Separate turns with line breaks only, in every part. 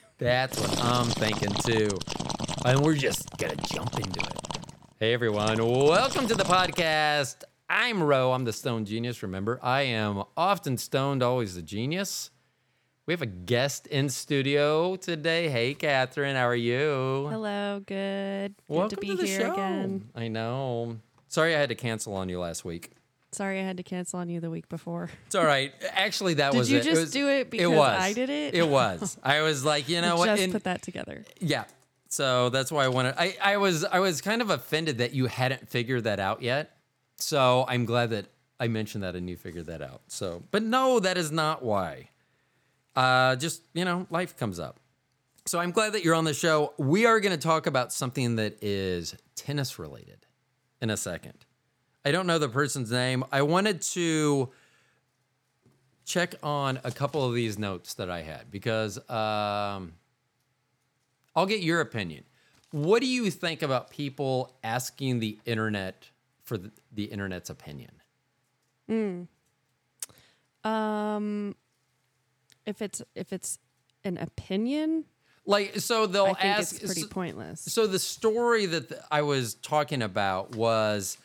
That's what I'm thinking too. And we're just gonna jump into it. Hey everyone, welcome to the podcast. I'm Ro, I'm the Stone Genius. Remember, I am often stoned, always a genius. We have a guest in studio today. Hey Catherine, how are you?
Hello, good. Good
welcome
to be
the
here
show.
again.
I know. Sorry I had to cancel on you last week.
Sorry I had to cancel on you the week before.
It's all right. Actually, that
Did
was Did
you
it.
just
was,
do it because
was.
I did it?
It was. I was like, you know what?
Just
And-
put that together.
Yeah. So that's why I wanted. I, I was I was kind of offended that you hadn't figured that out yet. So I'm glad that I mentioned that and you figured that out. So, but no, that is not why. Uh, just you know, life comes up. So I'm glad that you're on the show. We are going to talk about something that is tennis related in a second. I don't know the person's name. I wanted to check on a couple of these notes that I had because um, I'll get your opinion. What do you think about people asking the internet for the, the internet's opinion?
Um, if it's if it's an opinion,
Like, so they'll
I think
ask.
it's pretty
so,
pointless.
so the story that th- I was talking about was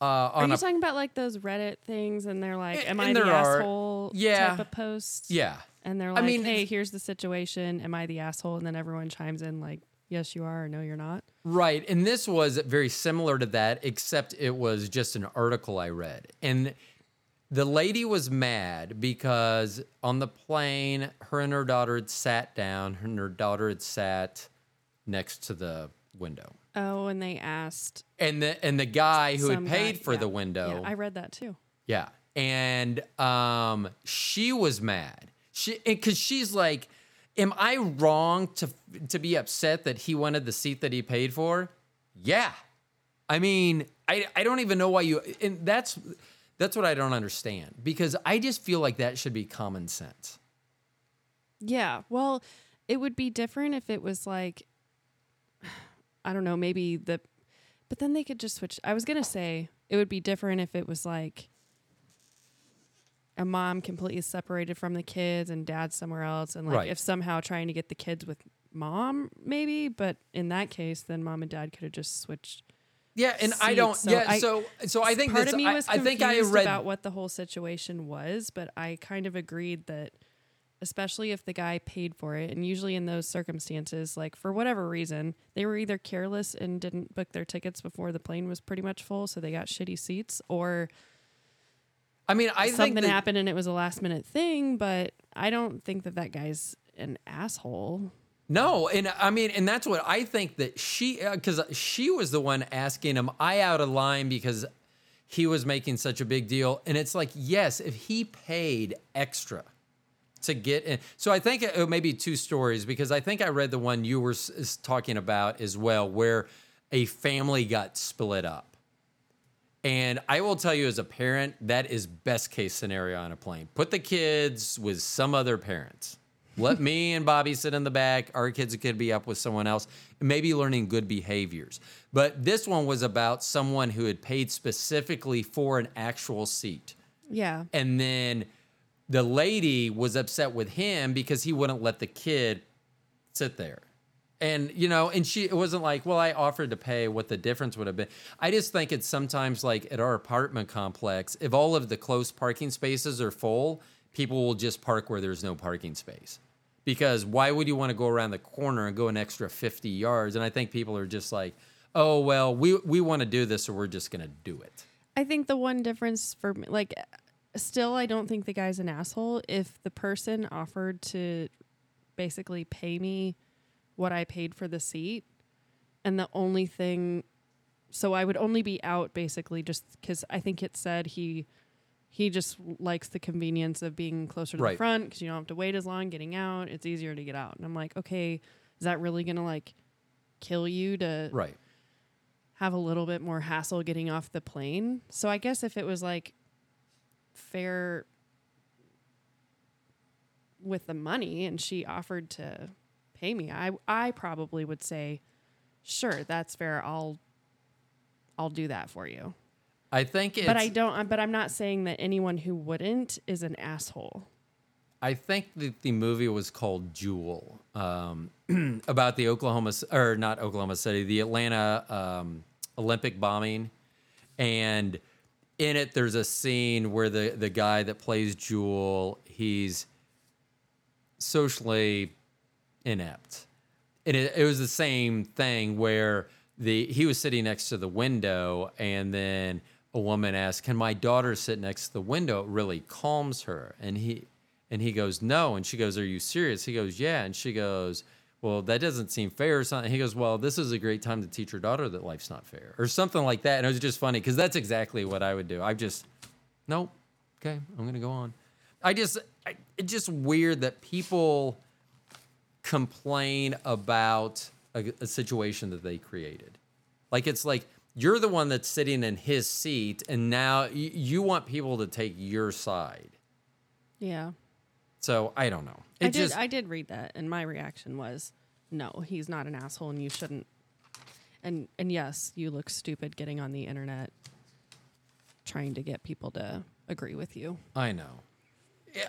uh,
Are you
a
talking about like those Reddit things, and they're like, "Am I the
are-
asshole?"
yeah.
type of posts.
yeah.
and they're like, I
mean,
"Hey, here's the situation. Am I the asshole?" And then everyone chimes in like, "Yes, you are," or "No, you're not."
Right. And this was very similar to that, except it was just an article I read. And the lady was mad because on the plane, her and her daughter had sat down, and her daughter had sat next to the window.
Oh, and they asked
And the and the guy who had paid
guy-
for
yeah,
the window.
Yeah, I read that too.
Yeah. And um she was mad. She cuz she's like am I wrong to to be upset that he wanted the seat that he paid for? Yeah. I mean, I I don't even know why you and that's that's what I don't understand because I just feel like that should be common sense.
Yeah. Well, it would be different if it was like I don't know, maybe the but then they could just switch. I was going to say it would be different if it was like a mom completely separated from the kids and dad somewhere else and like
Right.
if somehow trying to get the kids with mom maybe, but in that case then mom and dad could have just switched.
Yeah, and I don't
So
yeah,
I-
so so I think
part
that's
of me
I,
was
I think I
confused
read
about what the whole situation was, but I kind of agreed that, especially if the guy paid for it, and usually in those circumstances, like for whatever reason, they were either careless and didn't book their tickets before the plane was pretty much full, so they got shitty seats, or
I mean, I think
something
that,
happened and it was a last minute thing. But I don't think that that guy's an asshole.
No, and I mean, and that's what I think that she, uh, because she was the one asking him, I out of line because he was making such a big deal. And it's like, yes, if he paid extra to get in. So I think oh, it may be two stories because I think I read the one you were s- s- talking about as well, where a family got split up. And I will tell you as a parent, that is best case scenario on a plane. Put the kids with some other parents. Let me and Bobby sit in the back. Our kids could be up with someone else, maybe learning good behaviors. But this one was about someone who had paid specifically for an actual seat.
Yeah.
And then the lady was upset with him because he wouldn't let the kid sit there. And you know, and she it wasn't like, well, I offered to pay what the difference would have been. I just think it's sometimes like at our apartment complex, if all of the close parking spaces are full, people will just park where there's no parking space. Because why would you want to go around the corner and go an extra 50 yards? And I think people are just like, oh well, we we want to do this, so we're just gonna do it.
I think the one difference for me, like, still, I don't think the guy's an asshole. If the person offered to basically pay me what I paid for the seat, and the only thing, so I would only be out basically just because I think it said he he just likes the convenience of being closer to
Right.
the front because you don't have to wait as long getting out. It's easier to get out. And I'm like, okay, is that really gonna like kill you to
Right.
have a little bit more hassle getting off the plane. So I guess if it was like fair with the money and she offered to pay me, I I probably would say, "Sure, that's fair. I'll I'll do that for you."
I think it's
but I don't but I'm not saying that anyone who wouldn't is an asshole.
I think that the movie was called Jewell, um, about the Oklahoma or not Oklahoma City, the Atlanta um, Olympic bombing, and in it there's a scene where the the guy that plays Jewell, he's socially inept, and it, it was the same thing where the he was sitting next to the window, and then a woman asked, "Can my daughter sit next to the window?" It really calms her, and he and he goes, "No," and she goes, "Are you serious?" He goes, "Yeah," and she goes. Well, that doesn't seem fair or something. He goes, Well, this is a great time to teach your daughter that life's not fair or something like that. And it was just funny because that's exactly what I would do. I just, nope, okay, I'm going to go on. I just, I, it's just weird that people complain about a, a situation that they created. Like it's like you're the one that's sitting in his seat, and now you, you want people to take your side.
Yeah.
So I don't know. It
I did.
just
I did read that, and my reaction was, "No, he's not an asshole, and you shouldn't." And and yes, you look stupid getting on the internet, trying to get people to agree with you.
I know.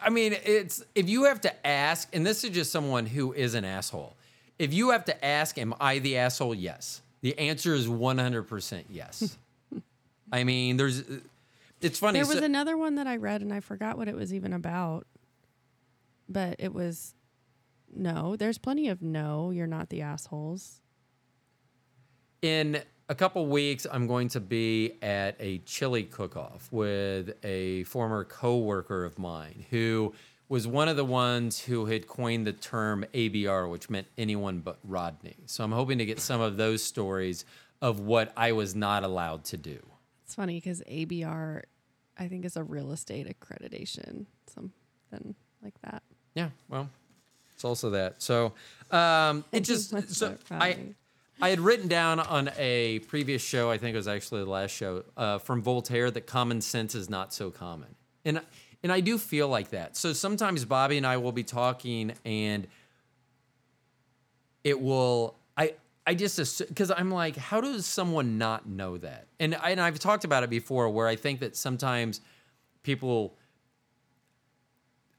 I mean, it's if you have to ask, and this is just someone who is an asshole. If you have to ask, am I the asshole? Yes. The answer is 100% yes. I mean, there's, it's funny.
There was
so-
another one that I read, and I forgot what it was even about. But it was, no. There's plenty of no. You're not the assholes.
in a couple weeks, I'm going to be at a chili cook-off with a former coworker of mine who was one of the ones who had coined the term ABR, which meant anyone but Rodney. So I'm hoping to get some of those stories of what I was not allowed to do.
It's funny because ABR, I think, is a real estate accreditation, something like that.
Yeah, well, it's also that. So um, it just so I. I had written down on a previous show, I think it was actually the last show, uh, from Voltaire that common sense is not so common, and and I do feel like that. So sometimes Bobby and I will be talking, and it will I. I just because I'm like, how does someone not know that? And, I, and I've talked about it before, where I think that sometimes people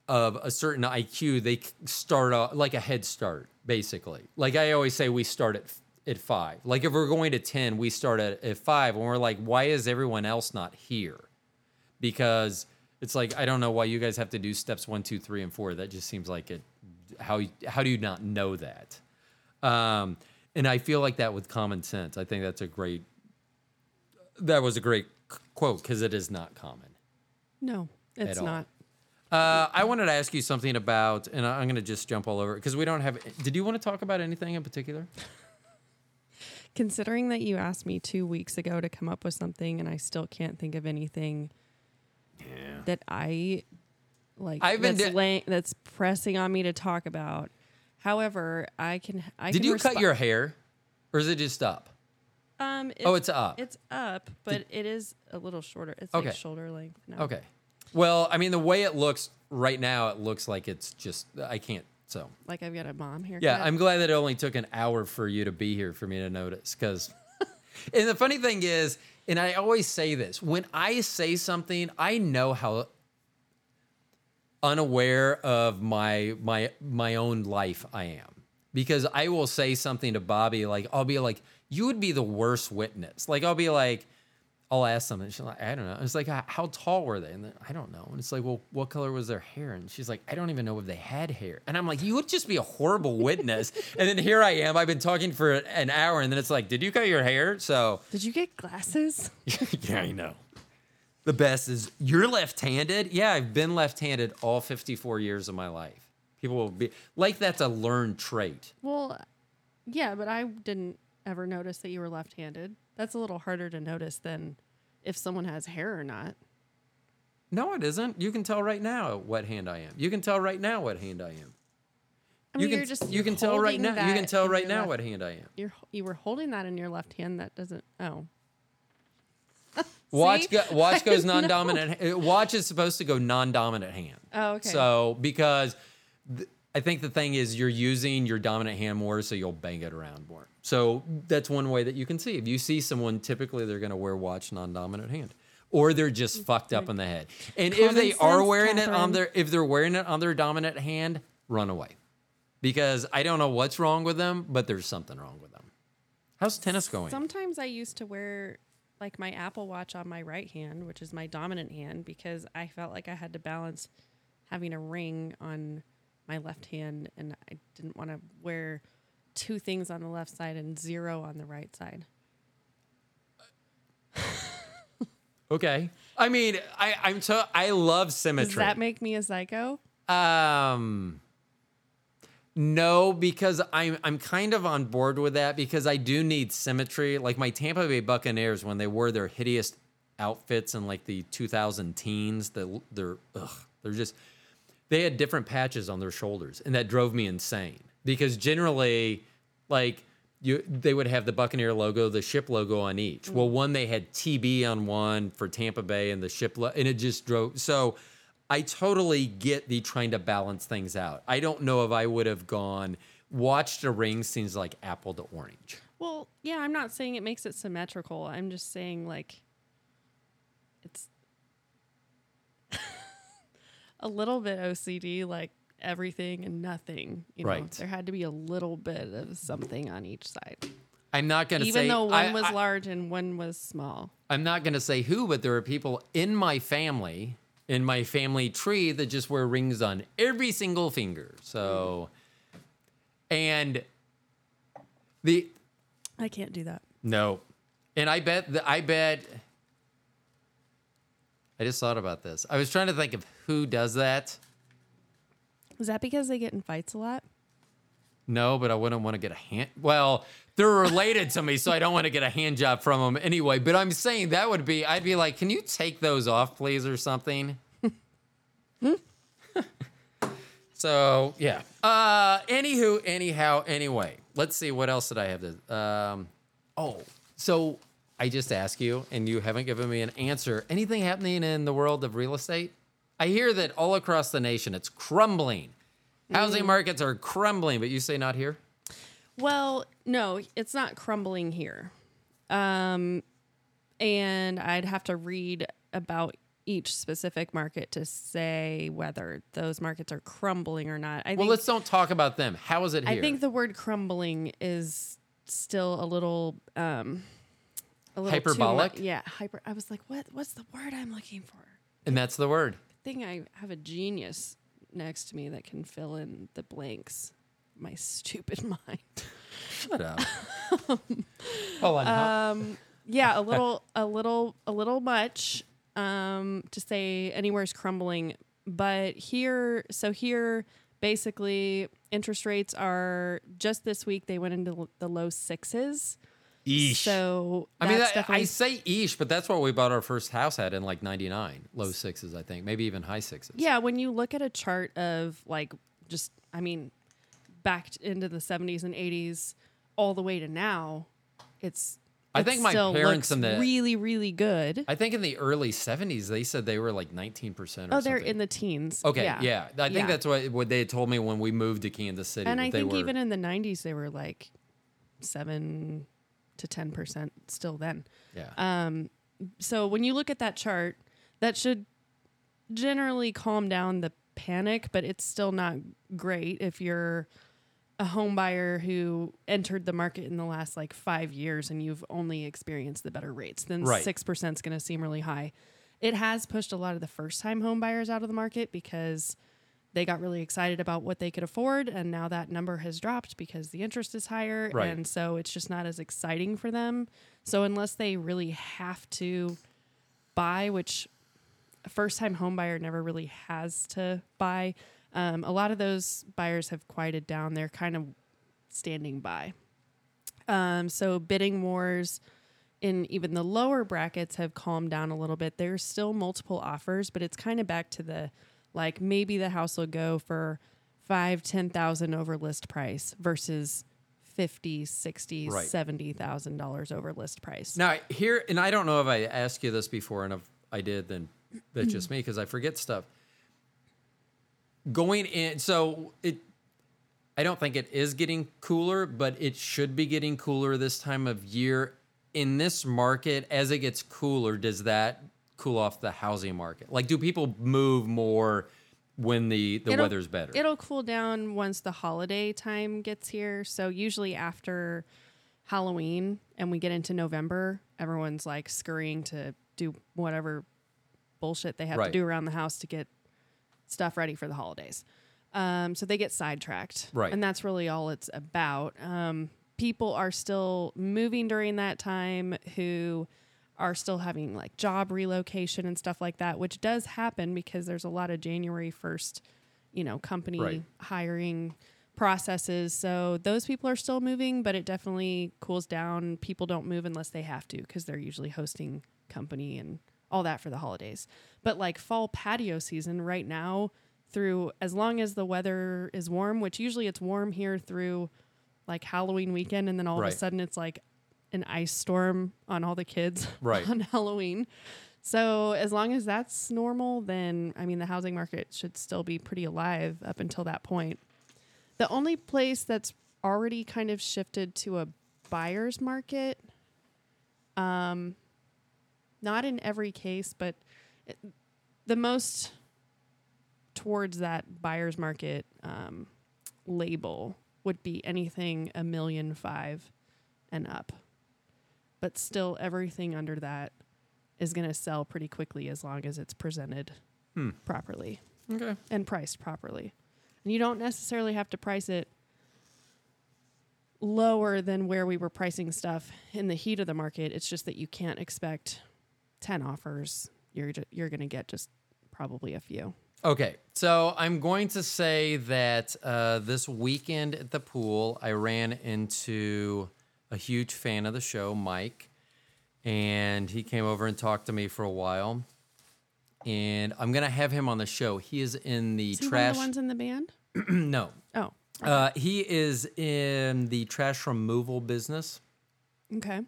of a certain IQ, they start off like a head start, basically. Like I always say, we start at at five. Like if we're going to ten, we start at, at five, and we're like, why is everyone else not here? Because it's like I don't know why you guys have to do steps one, two, three, and four. That just seems like it. How how do you not know that? Um, and I feel like that with common sense. I think that's a great. That was a great quote because it is not common.
No, it's not.
Uh, I wanted to ask you something about, and I'm going to just jump all over because we don't have. Did you want to talk about anything in particular?
Considering that you asked me two weeks ago to come up with something, and I still can't think of anything
Yeah.
that I like
I've been
that's,
di-
that's pressing on me to talk about. However, I can. I
Did
can
you cut your hair, or is it just up?
Um,
oh, it's up.
It's up, but it is a little shorter. It's like shoulder length now.
okay. Well, I mean, the way it looks right now, it looks like it's just. I can't. So
Like I've got a mom here.
yeah, I'm glad that it only took an hour for you to be here for me to notice. Because, and the funny thing is, and I always say this when I say something, I know how unaware of my my my own life I am because I will say something to Bobby like I'll be like you would be the worst witness like I'll be like I'll ask something she's like I don't know it's like "How- tall were they and then, I don't know and it's like well what color was their hair and she's like I don't even know if they had hair and I'm like you would just be a horrible witness and then here I am I've been talking for an hour and then it's like did you cut your hair so
Did you get glasses?
yeah, I know. The best is you're left-handed. Yeah, I've been left-handed all 54 years of my life. People will be like that's a learned trait.
well, yeah, but I didn't ever notice that you were left-handed. That's a little harder to notice than if someone has hair or not.
No, it isn't. You can tell right now what hand I am. You can tell right now what hand I am.
I mean,
you can
you're just
you can tell right now. You can tell right now
left-
what hand I am.
You're you were holding that in your left hand. That doesn't. Oh,
Watch go, watch goes non-dominant. uh, Watch is supposed to go non-dominant hand.
Oh, okay.
So because th- I think the thing is you're using your dominant hand more, so you'll bang it around more. So that's one way that you can see. If you see someone, typically they're going to wear watch non-dominant hand. or they're just mm, fucked up in the head. And if
Common
they are
sense,
wearing it on their if they're wearing it on their dominant hand, run away. Because I don't know what's wrong with them, but there's something wrong with them. How's tennis going?
Sometimes I used to wear like my Apple Watch on my right hand, which is my dominant hand, because I felt like I had to balance having a ring on my left hand, and I didn't want to wear two things on the left side and zero on the right side.
okay. I mean, I I'm so I love symmetry.
Does that make me a psycho?
Um, no, because I'm I'm kind of on board with that because I do need symmetry. Like my Tampa Bay Buccaneers when they wore their hideous outfits in like the 2000 teens, that they're ugh, they're just they had different patches on their shoulders, and that drove me insane because generally, like. You, they would have the Buccaneer logo, the ship logo on each. Mm. Well, one they had TB on one for Tampa Bay, and the ship, lo- and it just drove. So, I totally get the trying to balance things out. I don't know if I would have gone watched a ring seems like apple to orange.
Well, yeah, I'm not saying it makes it symmetrical. I'm just saying like it's a little bit OCD, like everything and nothing. You know,
Right.
there had to be a little bit of something on each side,
I'm not going to say even
though one
I,
was
I,
large and one was small.
I'm not going to say who, but there are people in my family, in my family tree, that just wear rings on every single finger. So, and the
I can't do that.
no, and I bet that I bet. I just thought about this. I was trying to think of who does that.
Is that because they get in fights a lot?
No, but I wouldn't want to get a hand. Well, they're related to me, so I don't want to get a hand job from them anyway. But I'm saying that would be, I'd be like, can you take those off, please, or something? so yeah. Uh, anywho, anyhow, anyway, let's see what else did I have to. Um, oh, so I just asked you, and you haven't given me an answer. Anything happening in the world of real estate? I hear that all across the nation it's crumbling. Housing markets are crumbling, but you say not here?
Well, no, it's not crumbling here. Um, and I'd have to read about each specific market to say whether those markets are crumbling or not. I
Well,
think,
let's don't talk about them. How is it here?
I think the word crumbling is still a little um a little too
Hyperbolic?
yeah, hyper. I was like, what? What's the word I'm looking for?
and that's the word.
I think I have a genius next to me that can fill in the blanks. My stupid mind.
Shut up. Hold on.
um yeah a little a little a little much um to say anywhere's crumbling but here so here basically interest rates are just this week they went into l- the low sixes
Eesh.
so
I mean, that, I say eesh, but that's what we bought our first house at in like 99. Low sixes, I think. Maybe even high sixes.
yeah when you look at a chart of like just i mean back into the 70s and 80s all the way to now it's
I
it
think my parents in the-
really really good
I think in the early 70s, they said they were like 19% or
oh
something.
they're in the teens
Okay, yeah. I think
Yeah.
that's what, what they had told me when we moved to Kansas City.
and I think
were,
even in the '90s they were like seven to ten percent still then.
yeah.
Um, so when you look at that chart, that should generally calm down the panic, but it's still not great if you're a home buyer who entered the market in the last like five years and you've only experienced the better rates. Then
Right.
six percent is going to seem really high. It has pushed a lot of the first time home buyers out of the market because they got really excited about what they could afford and now that number has dropped because the interest is higher
Right.
and so it's just not as exciting for them so unless they really have to buy which a first time home buyer never really has to buy um, a lot of those buyers have quieted down they're kind of standing by um, so bidding wars in even the lower brackets have calmed down a little bit. There's still multiple offers, but it's kind of back to the like maybe the house will go for five, ten thousand over list price versus fifty, sixty,
Right.
seventy thousand dollars over list price.
Now here, and I don't know if I asked you this before, and if I did, then that's just me because I forget stuff. Going in, so it, I don't think it is getting cooler, but it should be getting cooler this time of year. In this market, as it gets cooler, does that cool off the housing market? Like, do people move more when the the
It'll-
weather's better?
It'll cool down once the holiday time gets here. So usually after Halloween and we get into November, everyone's like scurrying to do whatever bullshit they have
Right.
to do around the house to get stuff ready for the holidays. Um, so they get sidetracked,
Right.
And that's really all it's about. Um, people are still moving during that time who are still having like job relocation and stuff like that, which does happen because there's a lot of January 1st, you know, company
Right.
hiring processes. So those people are still moving, but it definitely cools down. People don't move unless they have to because they're usually hosting company and all that for the holidays. But like fall patio season right now, through as long as the weather is warm, which usually it's warm here through like Halloween weekend, and then all
Right.
of a sudden it's like an ice storm on all the kids
Right.
on Halloween. So as long as that's normal, then I mean the housing market should still be pretty alive up until that point. The only place that's already kind of shifted to a buyer's market, um, not in every case, but it, the most towards that buyer's market um, label would be anything a million five and up. But still, everything under that is going to sell pretty quickly as long as it's presented
Hmm.
properly
okay.
and priced properly. And you don't necessarily have to price it lower than where we were pricing stuff in the heat of the market. It's just that you can't expect 10 offers. You're ju- you're going to get just probably a few.
Okay, so I'm going to say that uh, this weekend at the pool, I ran into a huge fan of the show, Mike, and he came over and talked to me for a while. And I'm gonna have him on the show. He is in the
Is he one
trash.
of the ones in the band?
no,
Oh,
uh, he is in the trash removal business.
okay.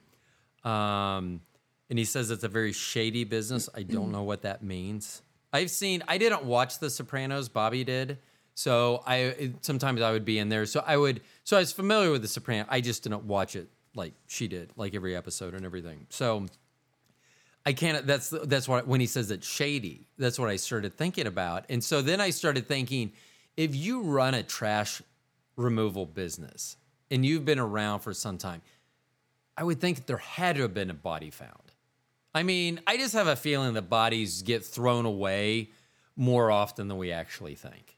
Um, and he says it's a very shady business. I don't know what that means. I've seen. I didn't watch The Sopranos. Bobby did. So I sometimes I would be in there. So I would. So I was familiar with The Sopranos. I just didn't watch it like she did, like every episode and everything. So I can't. That's that's what when he says it's shady. That's what I started thinking about. And so then I started thinking, if you run a trash removal business and you've been around for some time, I would think there had to have been a body found. I mean, I just have a feeling that bodies get thrown away more often than we actually think.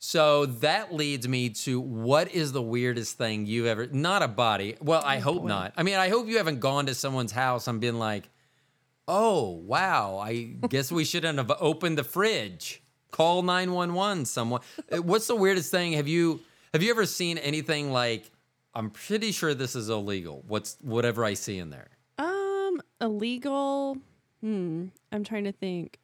So that leads me to what is the weirdest thing you've ever, not a body. Well, I hope
boy.
not. I mean, I hope you haven't gone to someone's house and been like, oh, wow, I guess we shouldn't have opened the fridge. Call 911 someone. Uh, What's the weirdest thing? Have you, have you ever seen anything like, I'm pretty sure this is illegal. What's whatever I see in there.
Um, illegal. Hmm. I'm trying to think.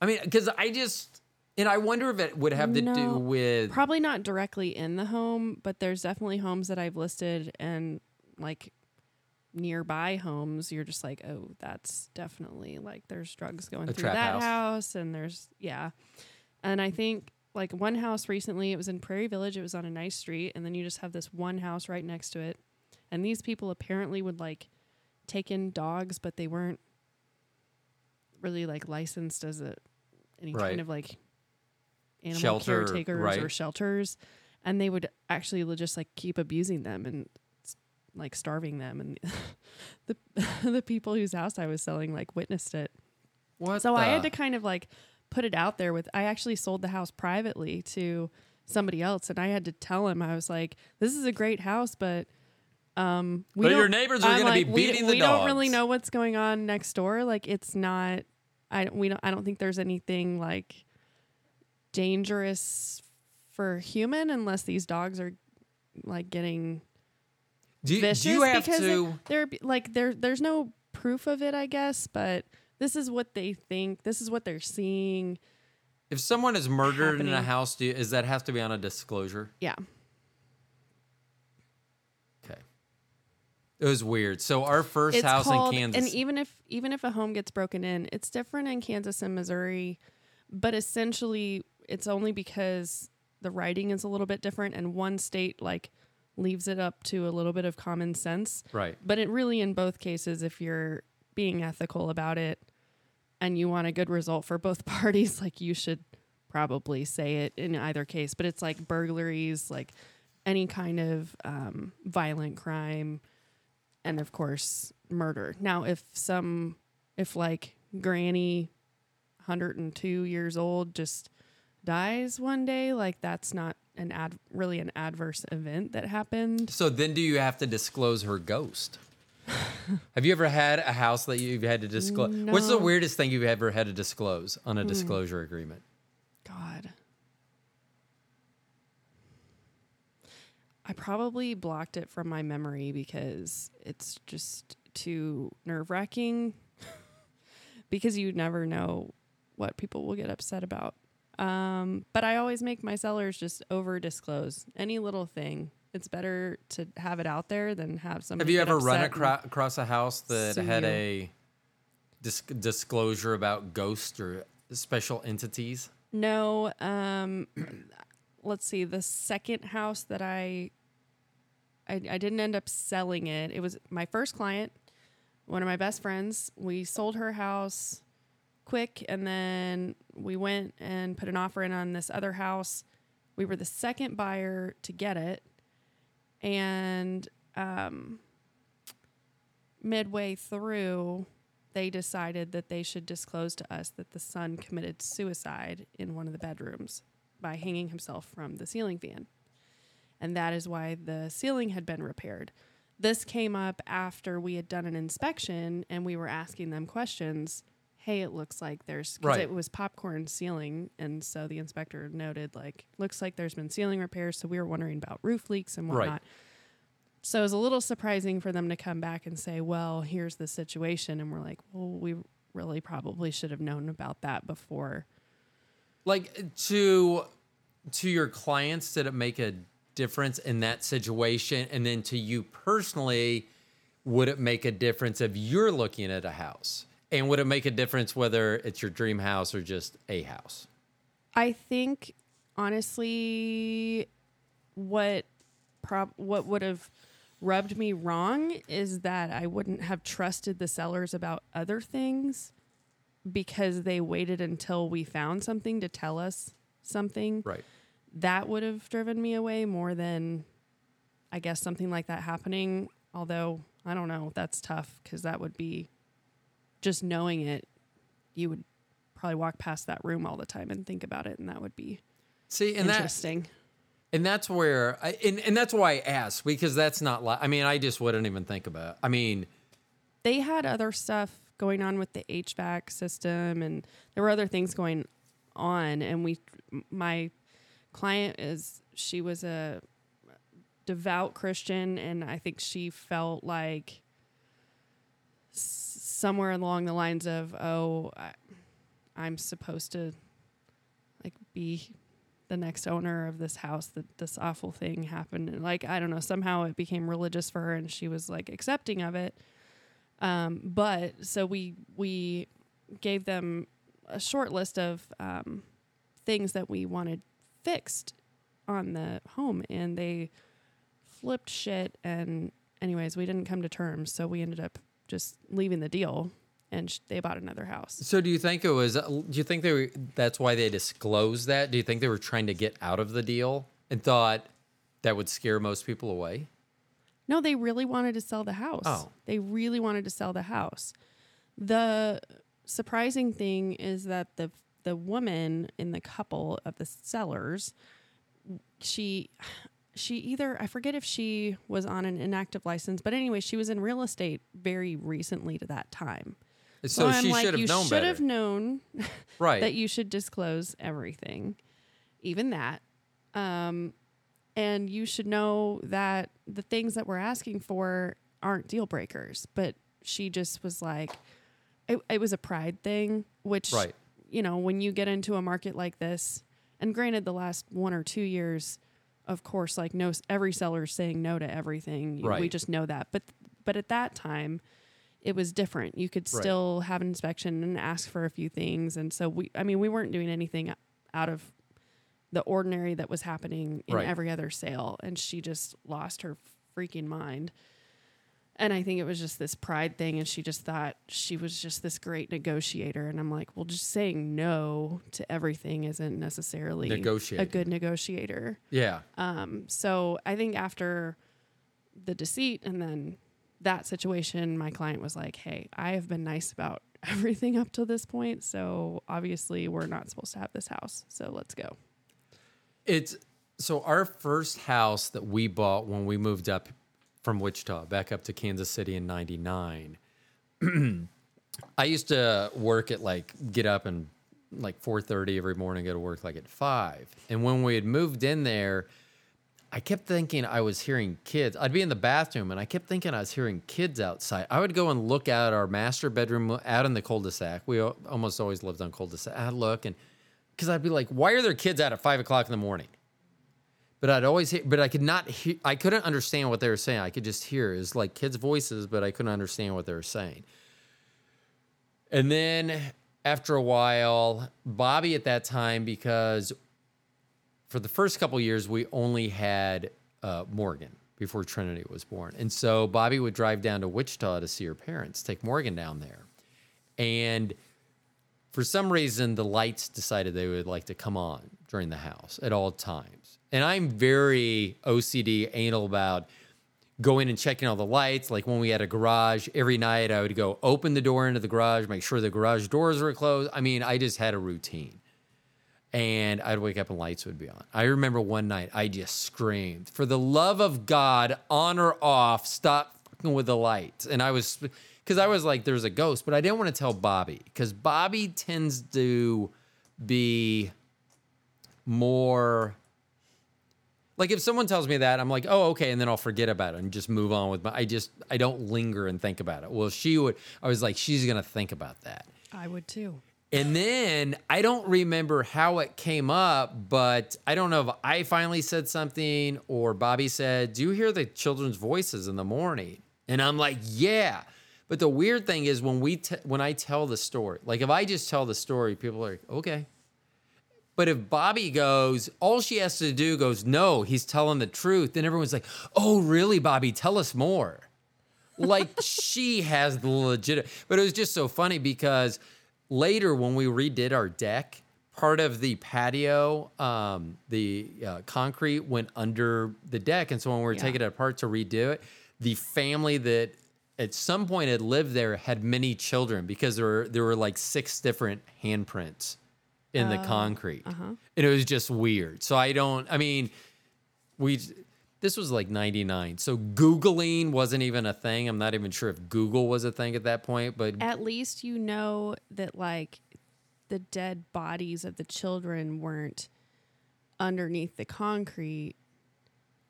I mean, because I just, and I wonder if it would have to do with
Probably not directly in the home, but there's definitely homes that I've listed and like nearby homes. You're just like, oh, that's definitely like there's drugs going
A
through that
house.
house. and there's yeah, and I think like one house recently, it was in Prairie Village. It was on a nice street, and then you just have this one house right next to it, and these people apparently would like take in dogs, but they weren't really like licensed as a any
Right.
kind of like animal
Shelter,
caretakers or shelters, and they would actually just like keep abusing them and like starving them, and the the people whose house I was selling like witnessed it.
what?
So I had to kind of like put it out there with I actually sold the house privately to somebody else and I had to tell him I was like this is a great house but um we
But your neighbors are
I'm
gonna be
like, we-
beating
we,
the
don't really know what's going on next door like it's not I we don't I don't think there's anything like dangerous for human unless these dogs are like getting
do, you-
vicious
do you have
because
to?
they're like there there's no proof of it I guess but this is what they think this is what they're seeing
If someone is murdered in a house, do you, does that have to be on a disclosure?
yeah
Okay. It was weird. So our first
it's
house
called
in Kansas.
and even if even if a home gets broken in it's different in Kansas and Missouri but essentially it's only because the writing is a little bit different and one state like leaves it up to a little bit of common sense
right.
but it really in both cases if you're being ethical about it and you want a good result for both parties, like you should probably say it in either case. But it's like burglaries, like any kind of um, violent crime, and of course murder. Now, if some, if like Granny, 102 years old, just dies one day, like that's not an ad really an adverse event that happened.
So then, do you have to disclose her ghost? have you ever had a house that you've had to disclose? What's the weirdest thing you've ever had to disclose on a hmm. disclosure agreement?
God. I probably blocked it from my memory because it's just too nerve wracking. because you never know what people will get upset about. Um, but I always make my sellers just over disclose any little thing. It's better to have it out there than have somebody.
Have you ever run acro- across a house that had
you.
a dis- disclosure about ghosts or special entities?
No. Um, let's see. The second house that I, I, I didn't end up selling it. It was my first client, one of my best friends. We sold her house quick, and then we went and put an offer in on this other house. We were the second buyer to get it, and um, midway through, they decided that they should disclose to us that the son committed suicide in one of the bedrooms by hanging himself from the ceiling fan. And that is why the ceiling had been repaired. This came up after we had done an inspection and we were asking them questions. Hey, it looks like there's because
Right.
it was popcorn ceiling, and so the inspector noted like looks like there's been ceiling repairs. So we were wondering about roof leaks and whatnot. Right. So it was a little surprising for them to come back and say, well, here's the situation. And we're like, well, we really probably should have known about that before.
Like uh, to to your clients, did it make a difference in that situation? And then to you personally, would it make a difference if you're looking at a house? And would it make a difference whether it's your dream house or just a house?
I think, honestly, what prob- what would have rubbed me wrong is that I wouldn't have trusted the sellers about other things because they waited until we found something to tell us something.
Right.
that would have driven me away more than I guess something like that happening. Although I don't know, that's tough because that would be just knowing it. You would probably walk past that room all the time and think about it, and that would be
See, and that
interesting.
And that's where, I, and, and that's why I asked because that's not like, I mean, I just wouldn't even think about it. I mean,
they had other stuff going on with the HVAC system, and there were other things going on. And we, my client is she was a devout Christian, and I think she felt like somewhere along the lines of, "Oh, I, I'm supposed to like be." the next owner of this house that this awful thing happened and like i don't know somehow it became religious for her and she was like accepting of it um, but so we we gave them a short list of um, things that we wanted fixed on the home, and they flipped shit. And anyways, we didn't come to terms, so we ended up just leaving the deal, and sh- they bought another house.
so do you think it was, uh, do you think they were, that's why they disclosed that? Do you think they were trying to get out of the deal and thought that would scare most people away?
No, they really wanted to sell the house.
Oh.
They really wanted to sell the house. The surprising thing is that the the woman in the couple of the sellers, she she either I forget if she was on an inactive license, but anyway, she was in real estate very recently to that time.
So
I'm
she
like,
should have
you
known
should have known
right.
that you should disclose everything, even that. Um, and you should know that the things that we're asking for aren't deal breakers. But she just was like, it, it was a pride thing, which,
Right.
you know, when you get into a market like this, and granted, the last one or two years, of course, like no, every seller is saying no to everything. We just know that. But but at that time, it was different. You could
Right.
still have an inspection and ask for a few things. And so we, I mean, we weren't doing anything out of the ordinary that was happening in
Right.
every other sale. And she just lost her freaking mind. And I think it was just this pride thing. And she just thought she was just this great negotiator. And I'm like, well, just saying no to everything isn't necessarily a good negotiator.
Yeah.
Um, so I think after the deceit and then that situation, my client was like, hey, I have been nice about everything up to this point. So obviously, we're not supposed to have this house. So let's go.
It's so our first house that we bought when we moved up from Wichita back up to Kansas City in 99. I used to work at like get up and like 4:30 every morning go to work like at 5. And when we had moved in there, I kept thinking I was hearing kids. I'd be in the bathroom and I kept thinking I was hearing kids outside. I would go and look out our master bedroom out in the cul-de-sac. We almost always lived on cul-de-sac. I'd look and because I'd be like, why are there kids out at five o'clock in the morning? But I'd always hear, but I could not hear, I couldn't understand what they were saying. I could just hear was like kids' voices, but I couldn't understand what they were saying. And then after a while, Bobby at that time, because for the first couple years, we only had uh, Morgan before Trinity was born. And so Bobby would drive down to Wichita to see her parents, take Morgan down there. And for some reason, the lights decided they would like to come on during the house at all times. And I'm very OCD, anal about going and checking all the lights. Like when we had a garage, every night I would go open the door into the garage, make sure the garage doors were closed. I mean, I just had a routine. And I'd wake up and lights would be on. I remember one night I just screamed, For the love of God, on or off, stop fucking with the lights. And I was, because I was like, there's a ghost, but I didn't want to tell Bobby because Bobby tends to be more like if someone tells me that i'm like oh okay and then i'll forget about it and just move on with my i just i don't linger and think about it. Well she would i was like she's gonna think about that.
I would too.
and then i don't remember how it came up but i don't know if i finally said something or bobby said do you hear the children's voices in the morning? And i'm like yeah. But the weird thing is when we t- when i tell the story like if i just tell the story people are like okay but if Bobby goes, all she has to do goes, no, he's telling the truth. Then everyone's like, oh, really, Bobby? Tell us more. Like she has the legit. But it was just so funny because later when we redid our deck, part of the patio, um, the uh, concrete went under the deck. And so when we were
Yeah.
taking it apart to redo it, the family that at some point had lived there had many children because there were, there were like six different handprints in the oh, concrete. Uh-huh. And it was just weird. So I don't, I mean, we, this was like 99. So Googling wasn't even a thing. I'm not even sure if Google was a thing at that point, but
At least you know that like the dead bodies of the children weren't underneath the concrete.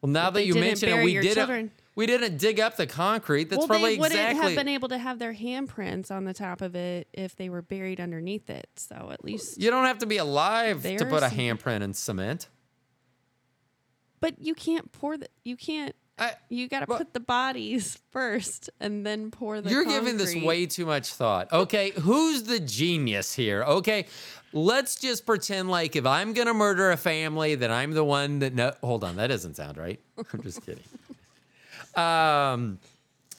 Well, now that you mention it, we didn't,
children.
we didn't dig up the concrete. That's
well,
probably
they wouldn't
exactly.
have been able to have their handprints on the top of it if they were buried underneath it. So at least,
you don't have to be alive to put a handprint in cement.
but you can't pour the. You can't.
I,
You got to put the bodies first and then pour the.
You're giving this way too much thought. Okay, who's the genius here? Okay, let's just pretend like if I'm gonna murder a family, that I'm the one that. No, hold on, that doesn't sound right. I'm just kidding. Um,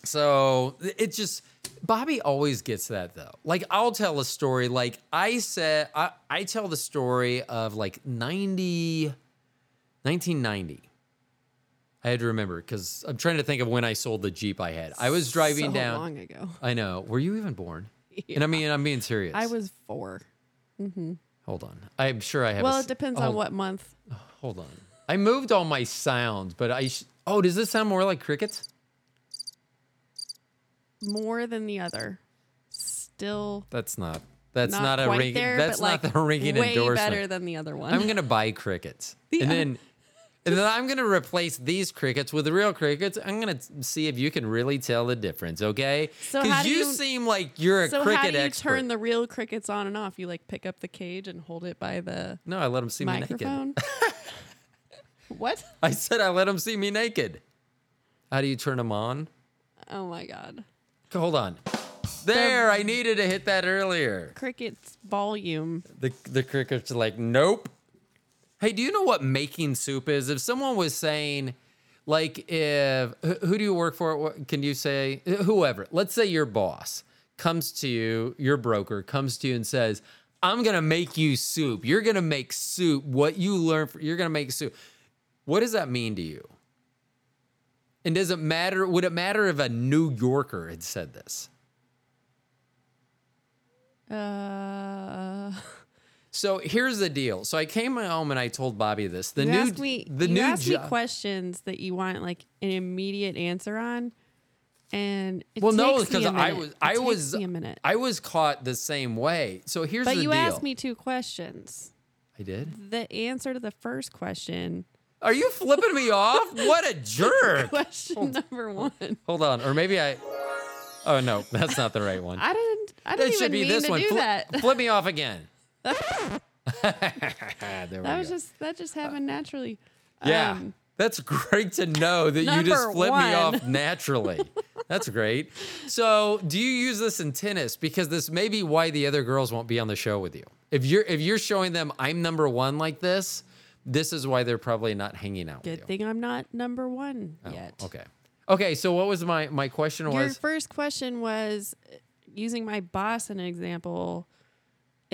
so it's just Bobby always gets that though. Like I'll tell a story. Like I said, I, I tell the story of like 90, 1990. I had to remember because I'm trying to think of when I sold the Jeep I had. I was driving
so
down.
long ago.
I know. Were you even born? And I mean, I'm being serious.
I was four. Mm-hmm.
Hold on. I'm sure I have.
Well,
s-
it depends
oh,
on what month.
Hold on. I moved all my sounds, but I. Sh- oh, does this sound more like crickets?
More than the other. Still
That's not. That's
not,
not, a
quite
ring.
there,
That's not
like
the ringing
way
endorsement.
better than the other one.
I'm gonna buy crickets,
The
and then, and then I'm gonna replace these crickets with the real crickets. I'm gonna see if you can really tell the difference. Okay?
So how do
you,
you-
seem like you're a
so
cricket
how do you
expert.
turn the real crickets on and off? You like pick up the cage and hold it by the
no, I let them see me naked.
what?
I said I let them see me naked. How do you turn them on?
Oh my god!
Hold on. There, I needed to hit that earlier.
Crickets volume.
The the crickets are like, nope. Hey, do you know what making soup is? If someone was saying, Like if who do you work for? What- Can you say whoever? Let's say your boss comes to you, your broker comes to you and says, "I'm gonna make you soup. You're gonna make soup. What you learn, for, you're gonna make soup." What does that mean to you? And does it matter? Would it matter if a New Yorker had said this?
Uh,
So here's the deal. So I came home and I told Bobby this. The
you
new,
ask me,
the
you
new
ask me questions that you want like an immediate answer on, and it
Well, no, because I was
It
I was
a minute.
I was caught the same way. So here's
but
the deal.
But you asked me two questions.
I did.
The answer to the first question,
Are you flipping me off? What a jerk!
question number one.
Hold on, or maybe I. Oh no, that's not the right one.
I didn't. I didn't
should
even
be
mean
this
to
one.
do
Flip,
that.
flip me off again.
That was
go.
just that just happened naturally.
Yeah.
Um,
That's great to know that you just
number
flip me off naturally. That's great. So, do you use this in tennis? Because this may be why the other girls won't be on the show with you. If you're if you're showing them I'm number one like this, this is why they're probably not hanging out with
good thing I'm not number one
Oh,
yet.
Okay. Okay. So, what was my my question
Your
was?
first question was uh, using my boss as an example.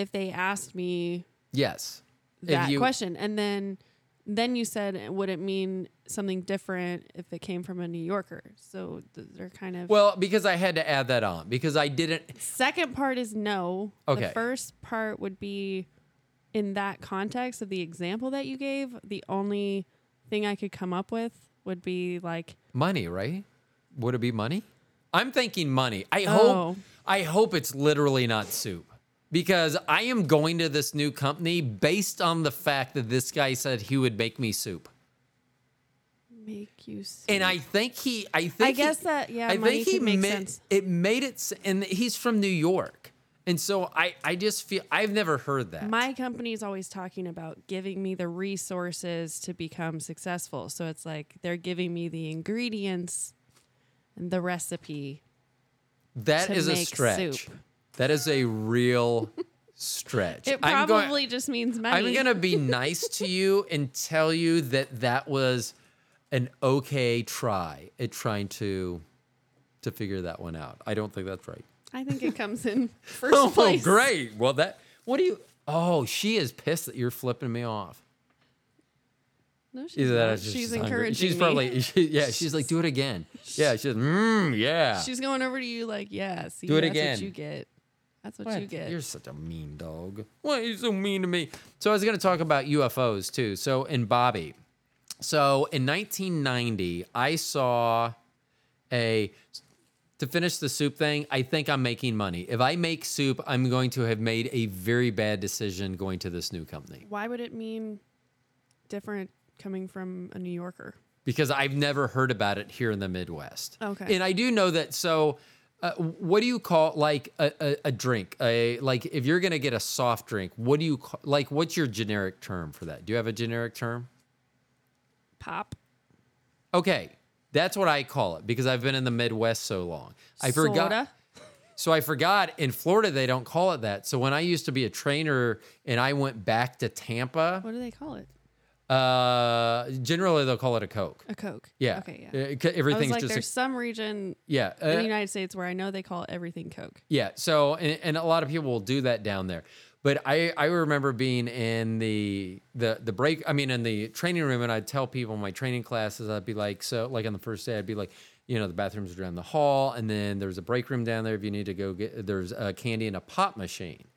If they asked me
yes.
That
you-
question, and then then you said, would it mean something different if it came from a New Yorker? So they're kind of.
Well, because I had to add that on because I didn't.
Second part is no.
Okay.
The first part would be in that context of the example that you gave. The only thing I could come up with would be like,
Money, right? Would it be money? I'm thinking money. I
Oh.
hope I hope it's literally not soup. Because I am going to this new company based on the fact that this guy said he would make me soup.
make you. See.
And I think he I think
I
he-
guess that yeah,
I think he
make sense.
it made it and he's from New York. And so I I just feel I've never heard that.
My company is always talking about giving me the resources to become successful. So it's like they're giving me the ingredients and the recipe.
That
to
is a stretch.
soup.
That is a real stretch.
It
I'm going-
probably just means money.
I'm gonna be nice to you and tell you that that was an okay try at trying to to figure that one out. I don't think that's right.
I think it comes in first
Oh,
place.
great. Well, that. What do you? Oh, she is pissed that you're flipping me off.
No, she's,
Either that,
she's
hungry.
encouraging
She's probably. She, yeah, she's like, do it again. Yeah, she's. Mm, yeah.
She's going over to you like, yeah, see,
Do it
that's
again.
what you get. That's what,
What?
you get.
You're such a mean dog. Why are you so mean to me? So I was going to talk about UFOs too. So in Bobby, so in 1990, I saw a. To finish the soup thing, I think I'm making money. If I make soup, I'm going to have made a very bad decision going to this new company
Why would it mean different coming from a New Yorker?
because I've never heard about it here in the Midwest.
Okay.
And I do know that. So, uh, what do you call like a, a, a drink? A like if you're gonna get a soft drink, what do you call, like? What's your generic term for that? Do you have a generic term?
Pop.
Okay, that's what I call it because I've been in the Midwest so long. I forgot.
Soda?
So I forgot in Florida they don't call it that. So when I used to be a trainer and I went back to Tampa,
What do they call it?
Uh, generally they'll call it a Coke.
A Coke.
Yeah.
Okay, yeah.
Uh, c-
I was
Everything's
like,
just
there's
a,
some region
yeah.
in the
uh,
United States where I know they call everything Coke.
Yeah. So, and, and a lot of people will do that down there. But I, I remember being in the, the the break. I mean, in the training room, and I'd tell people in my training classes, I'd be like, so like on the first day, I'd be like, you know, the bathrooms are down the hall, and then there's a break room down there if you need to go get. There's a candy and a pop machine.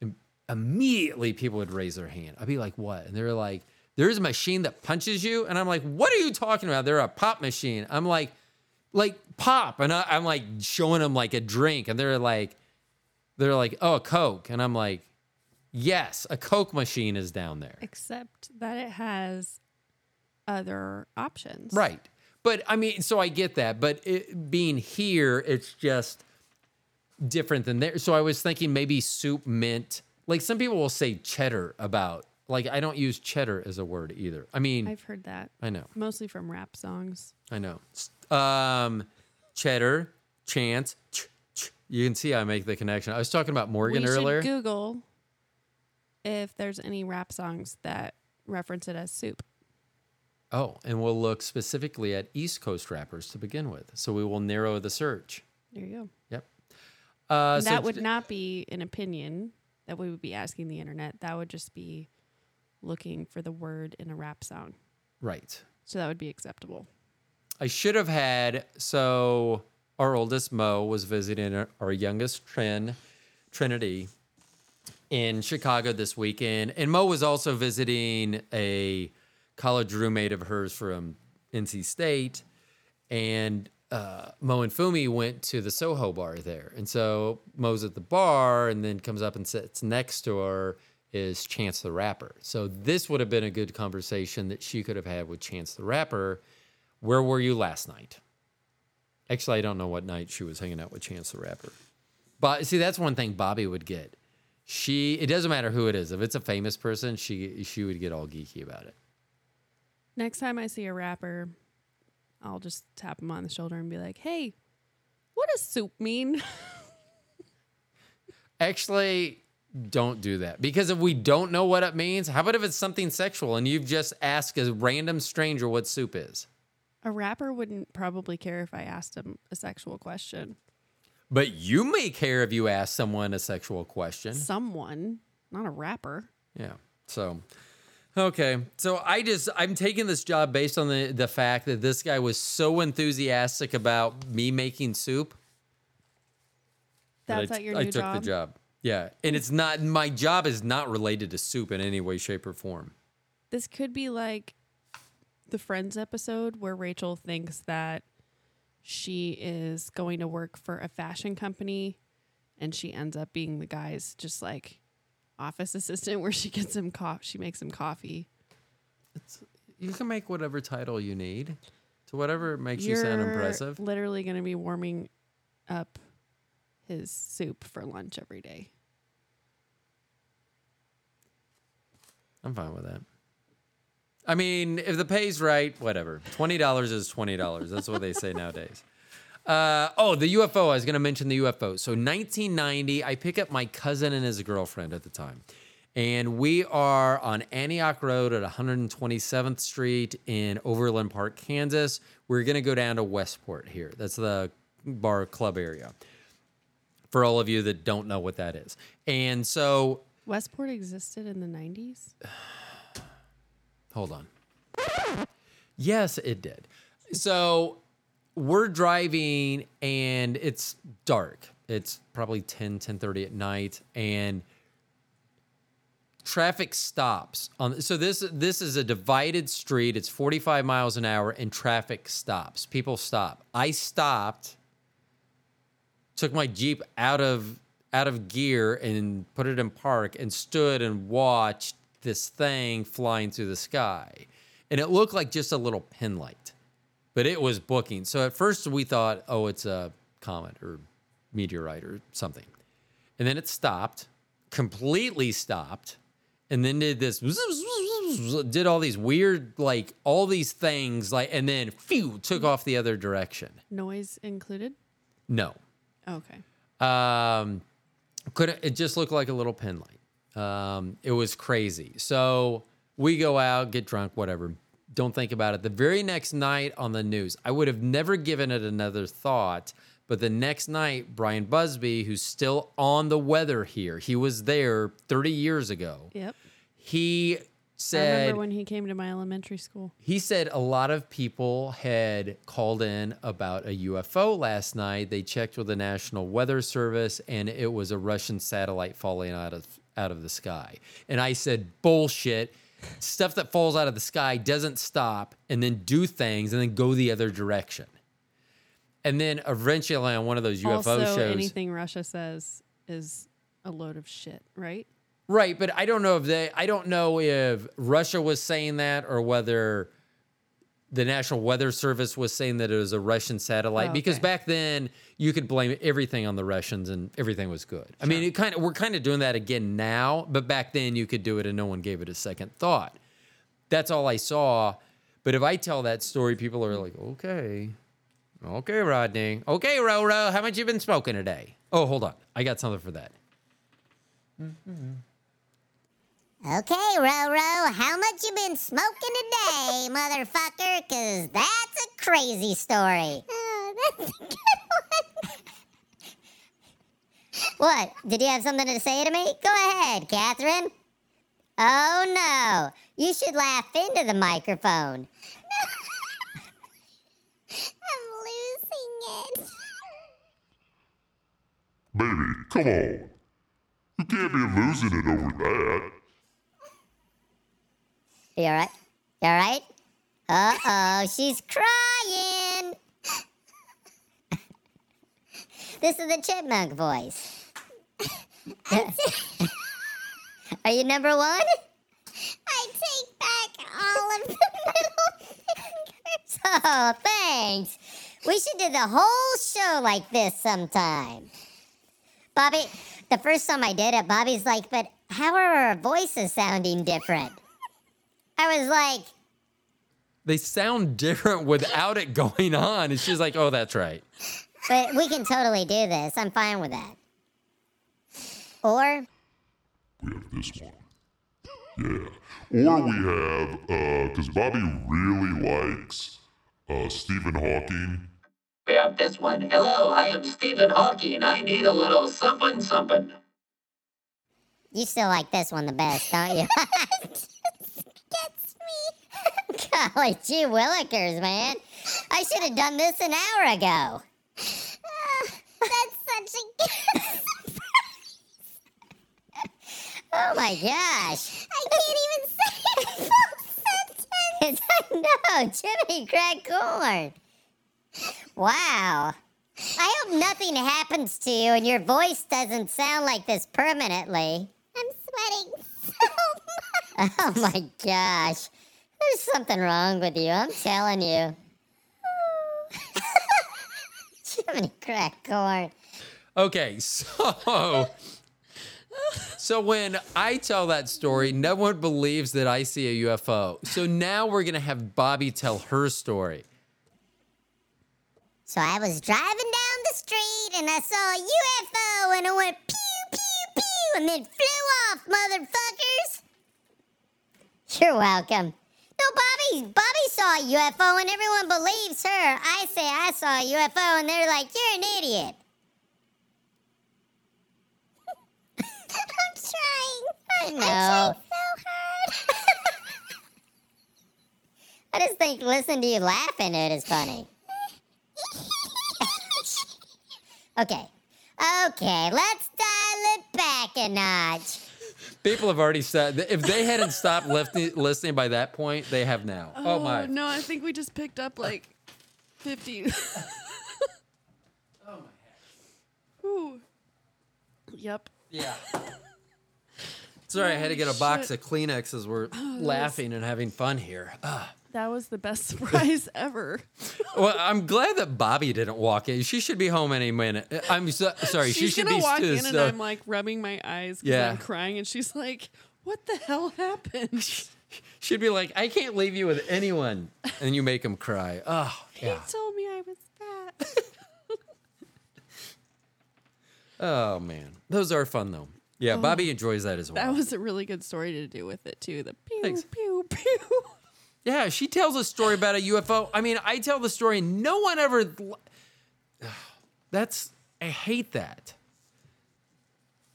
And immediately, people would raise their hand. I'd be like, what? And they're like, there's a machine that punches you, and I'm like, what are you talking about? They're a pop machine. I'm like, like pop, and I, I'm like showing them like a drink, and they're like they're like, oh, a Coke. And I'm like, yes, a Coke machine is down there.
Except that it has other options.
Right. But I mean, so I get that. But it, being here, it's just different than there. So I was thinking maybe soup mint. Like some people will say cheddar about, like, I don't use cheddar as a word either. I mean,
I've heard that
I know,
mostly from rap songs.
I know. Um, cheddar, chance. Ch- ch- you can see I make the connection. I was talking about Morgan
we
earlier.
Google if there's any rap songs that reference it as soup.
Oh, and we'll look specifically at East Coast rappers to begin with. So we will narrow the search.
There you go.
Yep. Uh,
And
so
that would not be an opinion that we would be asking the internet. That would just be looking for the word in a rap song.
right.
So that would be acceptable.
I should have had. So our oldest Mo was visiting our- our youngest Trin, Trinity, in Chicago this weekend, and Mo was also visiting a college roommate of hers from NC State, and uh, Mo and Fumi went to the Soho bar there, and so Mo's at the bar, and then comes up and sits next to her is Chance the Rapper. So this would have been a good conversation that she could have had with Chance the Rapper. Where were you last night? Actually, I don't know what night she was hanging out with Chance the Rapper. But see, that's one thing Bobby would get. She it doesn't matter who it is. If it's a famous person, she she would get all geeky about it.
Next time I see a rapper, I'll just tap him on the shoulder and be like, hey, what does soup mean?
Actually, don't do that because if we don't know what it means, how about if it's something sexual and you've just asked a random stranger what soup is?
a rapper wouldn't probably care if I asked him a sexual question.
But you may care if you ask someone a sexual question.
Someone, not a rapper.
Yeah. So, okay. So I just I'm taking this job based on the the fact that this guy was so enthusiastic about me making soup. that
That's
I,
at your
I
new
took
job.
the job. Yeah, and it's not my job is not related to soup in any way, shape, or form.
This could be like the Friends episode where Rachel thinks that she is going to work for a fashion company and she ends up being the guy's just like office assistant where she gets him coffee she makes him coffee.
You can make whatever title you need to whatever makes you
You're
sound impressive.
literally going to be warming up his soup for lunch every day.
I'm fine with that. I mean, if the pay's right, whatever. Twenty dollars is twenty dollars. That's what they say nowadays. Uh, oh, the UFO. I was going to mention the UFO. So, 1990, I pick up my cousin and his girlfriend at the time, and we are on Antioch Road at 127th Street in Overland Park, Kansas. We're going to go down to Westport here. That's the bar club area. For all of you that don't know what that is, and so
Westport existed in the 90s.
Hold on. Yes, it did. So we're driving and it's dark. It's probably 10, 10 at night. And traffic stops on so this this is a divided street. It's 45 miles an hour and traffic stops. People stop. I stopped, took my Jeep out of out of gear and put it in park and stood and watched this thing flying through the sky. And it looked like just a little pin light, but it was booking. So at first we thought, oh, it's a comet or meteorite or something. And then it stopped, completely stopped, and then did this, did all these weird, like all these things, like, and then phew, took off the other direction.
Noise included?
No.
Okay.
Um, could it just looked like a little pin light. Um, it was crazy. So we go out, get drunk, whatever. Don't think about it. The very next night on the news, I would have never given it another thought. But the next night, Bryan Busby, who's still on the weather here, he was there 30 years ago.
Yep.
He
I
said
remember when he came to my elementary school.
he said a lot of people had called in about a UFO last night. They checked with the National Weather Service and it was a Russian satellite falling out of out of the sky. And I said, "Bullshit. Stuff that falls out of the sky doesn't stop and then do things and then go the other direction." And then eventually on one of those UFO
also,
shows
anything Russia says is a load of shit, right?
Right, but I don't know if they I don't know if Russia was saying that or whether the National Weather Service was saying that it was a Russian satellite
Oh,
because back then you could blame everything on the Russians and everything was good. I mean, it kind of we're kind of doing that again now, but back then you could do it and no one gave it a second thought. That's all I saw. But if I tell that story, people are like, "Okay. Okay, Rodney. Okay, Roro, how much you been smoking today?" Oh, hold on. I got something for that. Mm-hmm.
Okay, Roro, how much you been smoking today, motherfucker? Cause that's a crazy story.
Oh, that's a good one.
What? Did you have something to say to me? Go ahead, Catherine. Oh no, you should laugh into the microphone.
I'm losing it.
Baby, come on. You can't be losing it over that.
You alright? You alright? Uh oh, she's crying. this is the chipmunk voice. Are you number one?
I take back all of the middle fingers.
Oh, thanks. We should do the whole show like this sometime. Bobby, the first time I did it, Bobby's like, but how are our voices sounding different? I was like,
They sound different without it going on. And she's like, oh, that's right.
but we can totally do this. I'm fine with that. Or,
We have this one. Yeah. Or we have, uh, because Bobby really likes uh, Stephen Hawking.
We have this one. Hello, I am Stephen Hawking. I need a little something something.
you still like this one the best, don't you? Golly gee willikers, man. I should have done this an hour ago.
Ah, that's such a good
Oh my gosh.
I can't even say a full sentence.
It's, no, Jimmy crack corn. Wow. I hope nothing happens to you and your voice doesn't sound like this permanently.
I'm sweating so much.
Oh my gosh. There's something wrong with you, I'm telling you. Jiminy crack corn.
Okay, so so when I tell that story, no one believes that I see a UFO. So now we're gonna have Bobby tell her story.
So I was driving down the street and I saw a UFO and it went pew, pew, pew, and then flew off, motherfuckers. You're welcome. No, Bobby, Bobby saw a UFO and everyone believes her. I say I saw a UFO and they're like, you're an idiot.
I'm trying.
I
I'm
know.
trying so hard.
I just think listening to you laughing at it is funny. Okay. Okay, let's dial it back a notch.
People have already said if they hadn't stopped listening, listening by that point, they have now. Oh, my.
No, I think we just picked up like 50.
Oh my.
Ooh. Yep.
Yeah. Sorry, I had to get a box
shit.
of Kleenex as we're laughing and having fun here. Ah.
That was the best surprise ever.
Well, I'm glad that Bobby didn't walk in. She should be home any minute. I'm so, sorry. she should
gonna
be
walk in and I'm like rubbing my eyes because
Yeah.
I'm crying, and she's like, "What the hell happened?"
She'd be like, I can't leave you with anyone. And you make him cry. Oh, yeah.
He told me I was fat.
Oh, man. Those are fun, though. Yeah, oh, Bobby enjoys that as well.
That was a really good story to do with it too. The pew
Thanks.
pew pew.
Yeah, she tells a story about a UFO. I mean, I tell the story, and no one ever. That's. I hate that.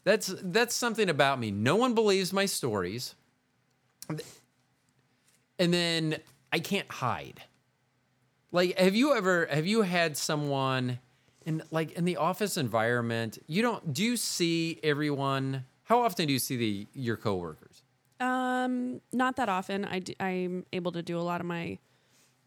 That's that's something about me. No one believes my stories. And then I can't hide. Like, have you ever have you had someone in like in the office environment? You don't do you see everyone? How often do you see the your coworkers?
Um, not that often. I d- I'm able to do a lot of my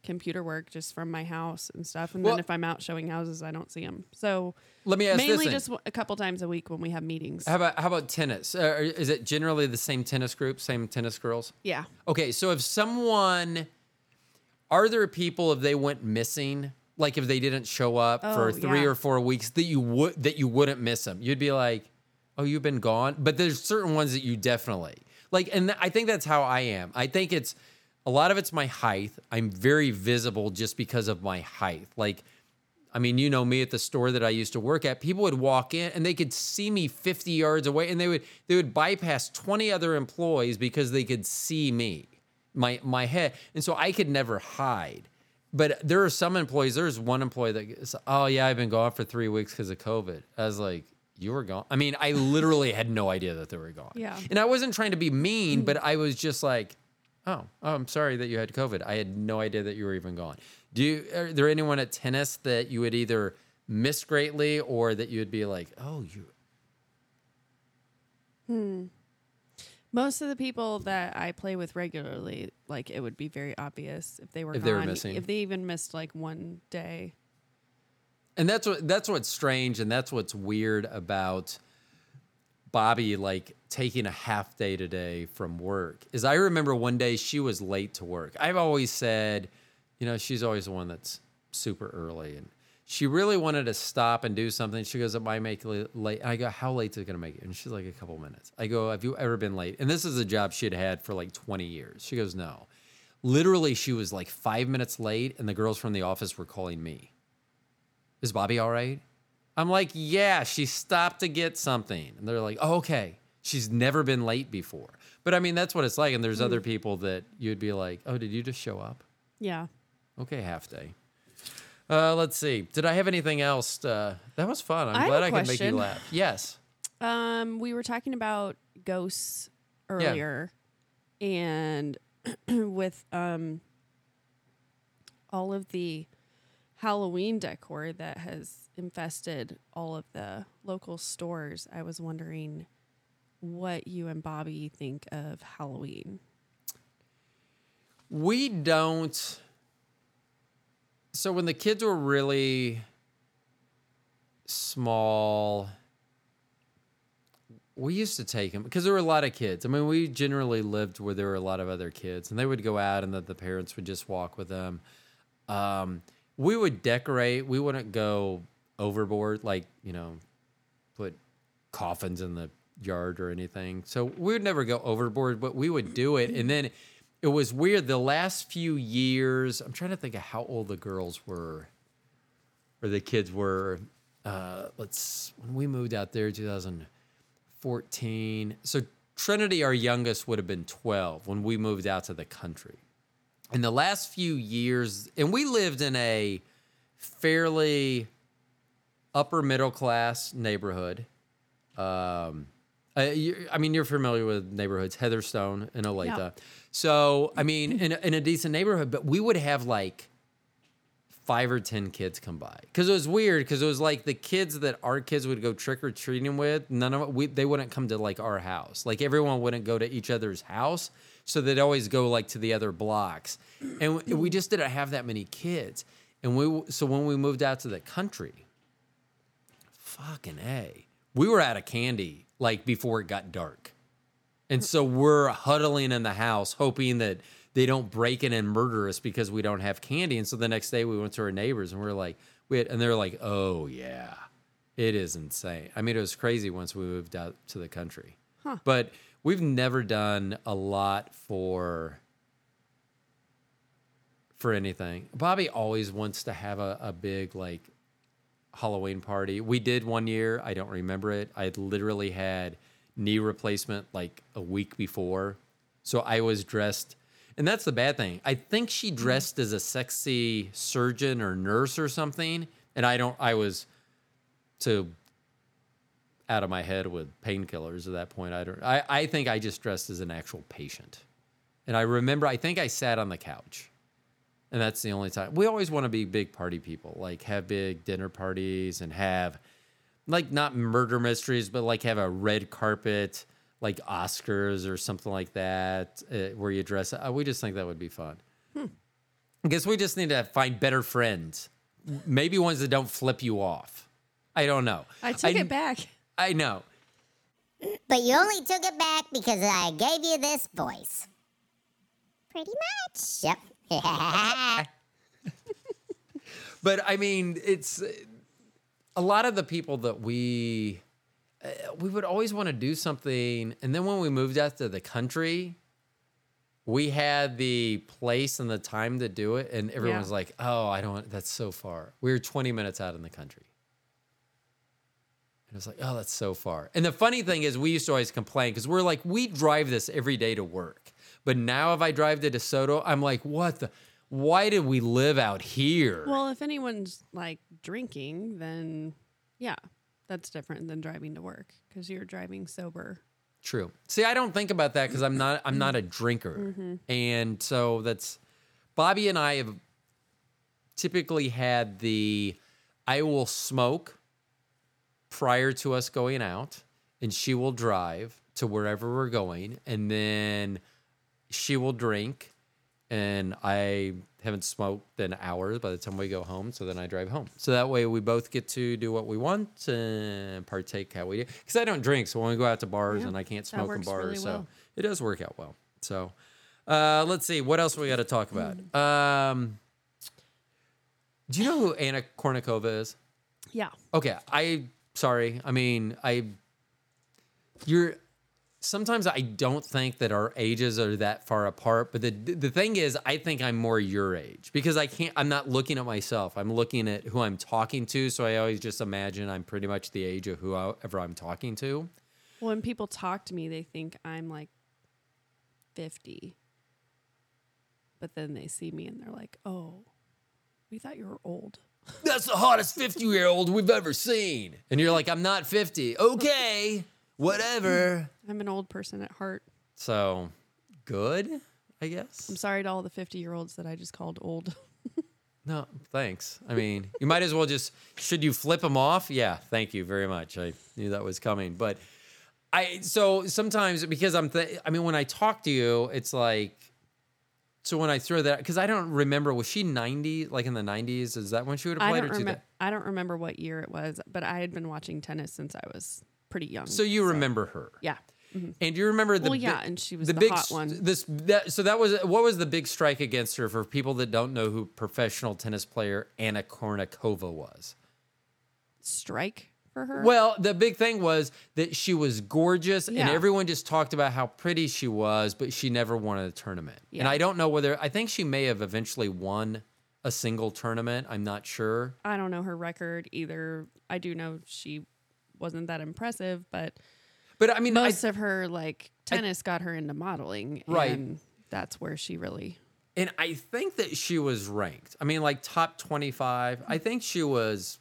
computer work just from my house and stuff. And
Well-
then if I'm out showing houses, I don't see them. So
Let me ask
mainly just w- a couple times a week when we have meetings.
How about how about tennis? Uh, is it generally the same tennis group, same tennis girls?
yeah.
Okay, so if someone, are there people if they went missing, like if they didn't show up for three
yeah.
or four weeks, that you would that you wouldn't miss them? You'd be like, oh, you've been gone. But there's certain ones that you definitely like, and th- I think that's how I am. I think it's a lot of it's my height. I'm very visible just because of my height. Like. I mean, you know me at the store that I used to work at. People would walk in and they could see me 50 yards away, and they would they would bypass 20 other employees because they could see me, my my head, and so I could never hide. But there are some employees. There's one employee that, oh yeah, I've been gone for three weeks because of COVID. I was like, you were gone. I mean, I literally had no idea that they were gone.
Yeah.
And I wasn't trying to be mean, but I was just like, oh, oh, I'm sorry that you had COVID. I had no idea that you were even gone. Do you, are there anyone at tennis that you would either miss greatly or that you would be like, oh, you, Hmm.
Most of the people that I play with regularly, like it would be very obvious if they were
If they were
gone,
missing.
If they even missed like one day.
And that's what that's what's strange and that's what's weird about Bobby like taking a half day today from work is I remember one day she was late to work. I've always said, you know, she's always the one that's super early and she really wanted to stop and do something. She goes, it might make it late. I go, how late is it going to make it? And she's like, a couple minutes. I go, have you ever been late? And this is a job she had had for like 20 years. She goes, no. Literally, she was like five minutes late, and the girls from the office were calling me. Is Bobby all right? I'm like, yeah, she stopped to get something. And they're like, oh, okay. She's never been late before. But I mean, that's what it's like. And there's other people that you'd be like, oh, did you just show up?
Yeah.
Okay, half day. Uh, let's see. Did I have anything else? Uh, that was fun. I'm
I
glad I could make you laugh. Yes.
Um, we were talking about ghosts earlier, and with um all of the Halloween decor that has infested all of the local stores, I was wondering what you and Bobby think of Halloween.
We don't. So when the kids were really small, we used to take them because there were a lot of kids. I mean, we generally lived where there were a lot of other kids, and they would go out, and the, the parents would just walk with them. Um, we would decorate. We wouldn't go overboard, like you know, put coffins in the yard or anything. So we would never go overboard, but we would do it. And then it was weird. The last few years, I'm trying to think of how old the girls were or the kids were. Uh, let's when we moved out there, 2014. So Trinity, our youngest, would have been 12 when we moved out to the country. In the last few years, and we lived in a fairly upper middle class neighborhood. Um, you, I mean, you're familiar with neighborhoods, Heatherstone and Olathe.
Yeah.
So, I mean, in a, in a decent neighborhood, but we would have like five or 10 kids come by. Because it was weird, because it was like the kids that our kids would go trick or treating with, none of we, they wouldn't come to like our house. Like everyone wouldn't go to each other's house. So they'd always go like to the other blocks. And we- just didn't have that many kids. And we, so when we moved out to the country, fucking A. We were out of candy like before it got dark. And so we're huddling in the house hoping that they don't break in and murder us because we don't have candy. And so the next day we went to our neighbors and we are like, we had, and they're like, oh yeah, it is insane. I mean, it was crazy once we moved out to the country. But we've never done a lot for for anything. Bobby always wants to have a, a big like Halloween party. We did one year. I don't remember it. I literally had knee replacement like a week before. So I was dressed. And that's the bad thing. I think she hmm. dressed as a sexy surgeon or nurse or something. And I don't, I was so out of my head with painkillers at that point. I don't, I, I think I just dressed as an actual patient. And I remember, I think I sat on the couch. And that's the only time. We always want to be big party people, like have big dinner parties and have, like, not murder mysteries, but like have a red carpet, like Oscars or something like that, uh, where you dress. Uh, we just think that would be fun. I guess we just need to find better friends, maybe ones that don't flip you off. I don't know.
I took it back.
I know.
But you only took it back because I gave you this voice.
Pretty much.
Yep.
But I mean, it's uh, a lot of the people that we uh, we would always want to do something, and then when we moved out to the country, we had the place and the time to do it, and everyone
Yeah.
was like, "Oh, I don't. That's so far. We were 20 minutes out in the country." And it was like, "Oh, that's so far." And the funny thing is, we used to always complain because we're like, we drive this every day to work, but now if I drive to DeSoto, I'm like, "What the? Why did we live out here?"
Well, if anyone's like drinking, then yeah, that's different than driving to work because you're driving sober.
True. See, I don't think about that because I'm not I'm not a drinker, mm-hmm. and so that's Bobby and I have typically had the I will smoke prior to us going out, and she will drive to wherever we're going, and then she will drink, and I haven't smoked in hours by the time we go home. So then I drive home. So that way we both get to do what we want and partake how we do. Because I don't drink, so when we go out to bars
Yeah,
and I can't smoke in bars,
really
so
well.
it does work out well. So uh, let's see what else we got to talk about. Um, do you know who Anna Kournikova is?
Yeah.
Okay, I sorry. I mean, I you're sometimes I don't think that our ages are that far apart, but the the thing is I think I'm more your age because I can't I'm not looking at myself. I'm looking at who I'm talking to, so I always just imagine I'm pretty much the age of whoever I'm talking to.
Well, when people talk to me, they think I'm like 50. But then they see me and they're like, oh, we thought you were old.
That's the hottest 50 year old we've ever seen. And you're like, I'm not 50. Okay, whatever.
I'm an old person at heart.
So good, I guess.
I'm sorry to all the 50 year olds that I just called old.
No, thanks. I mean, you might as well just should you flip them off? Yeah, thank you very much. I knew that was coming, but I so sometimes because I'm th- I mean when I talk to you, it's like so when I throw that because I don't remember was she 90 like in the 90s? Is that when she would have
I
played
don't,
or two
remember. I don't remember what year it was, but I had been watching tennis since I was pretty young.
So you remember her?
yeah. Mm-hmm.
And do you remember the
Well, yeah,
big-
and she was
the,
the
big
hot one.
This that so that was what was the big strike against her for people that don't know who professional tennis player Anna Kournikova was.
Strike for her.
Well, the big thing was that she was gorgeous, and everyone just talked about how pretty she was, but she never won a tournament. And I don't know whether I think she may have eventually won a single tournament. I'm not sure.
I don't know her record either. I do know she wasn't that impressive, but
But I mean, I,
most of her like tennis got her into modeling,
Right.
And that's where she really.
and I think that she was ranked. I mean, like top 25. I think she was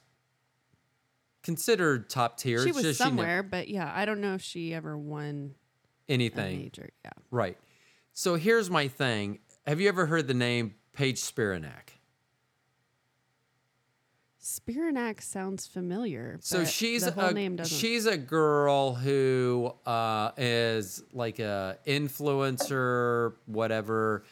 considered top tier.
She was
just
somewhere, but yeah, I don't know if she ever won
anything.
major. Yeah,
Right. So here's my thing. Have you ever heard the name Paige Spiranak?
Spiranak sounds familiar.
So she's a she's a girl who uh, is like a influencer, whatever,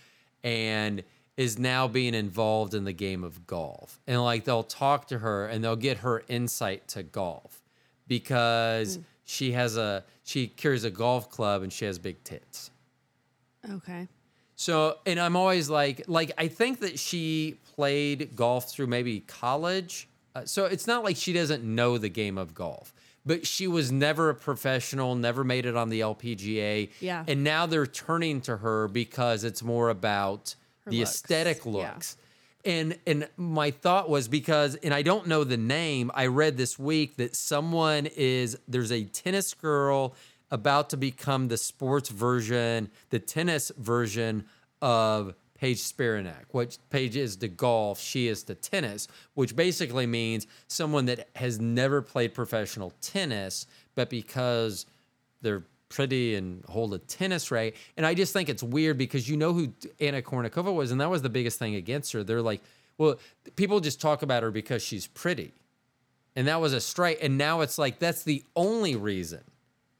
and is now being involved in the game of golf. And like they'll talk to her and they'll get her insight to golf because
Hmm.
she has a she carries a golf club and she has big tits.
okay.
So, and I'm always like, like I think that she played golf through maybe college. Uh, so it's not like she doesn't know the game of golf, but she was never a professional, never made it on the LPGA.
Yeah.
And now they're turning to her because it's more about
Her
the
looks,
aesthetic
yeah.
looks. And and my thought was because and I don't know the name. I read this week that someone is there's a tennis girl about to become the sports version, the tennis version of Paige Spiranak. What Paige is to golf, she is to tennis, which basically means someone that has never played professional tennis, but because they're pretty and hold a tennis racket. And I just think it's weird because you know who Anna Kournikova was, and that was the biggest thing against her. They're like, well, people just talk about her because she's pretty. And that was a strike. And now it's like that's the only reason.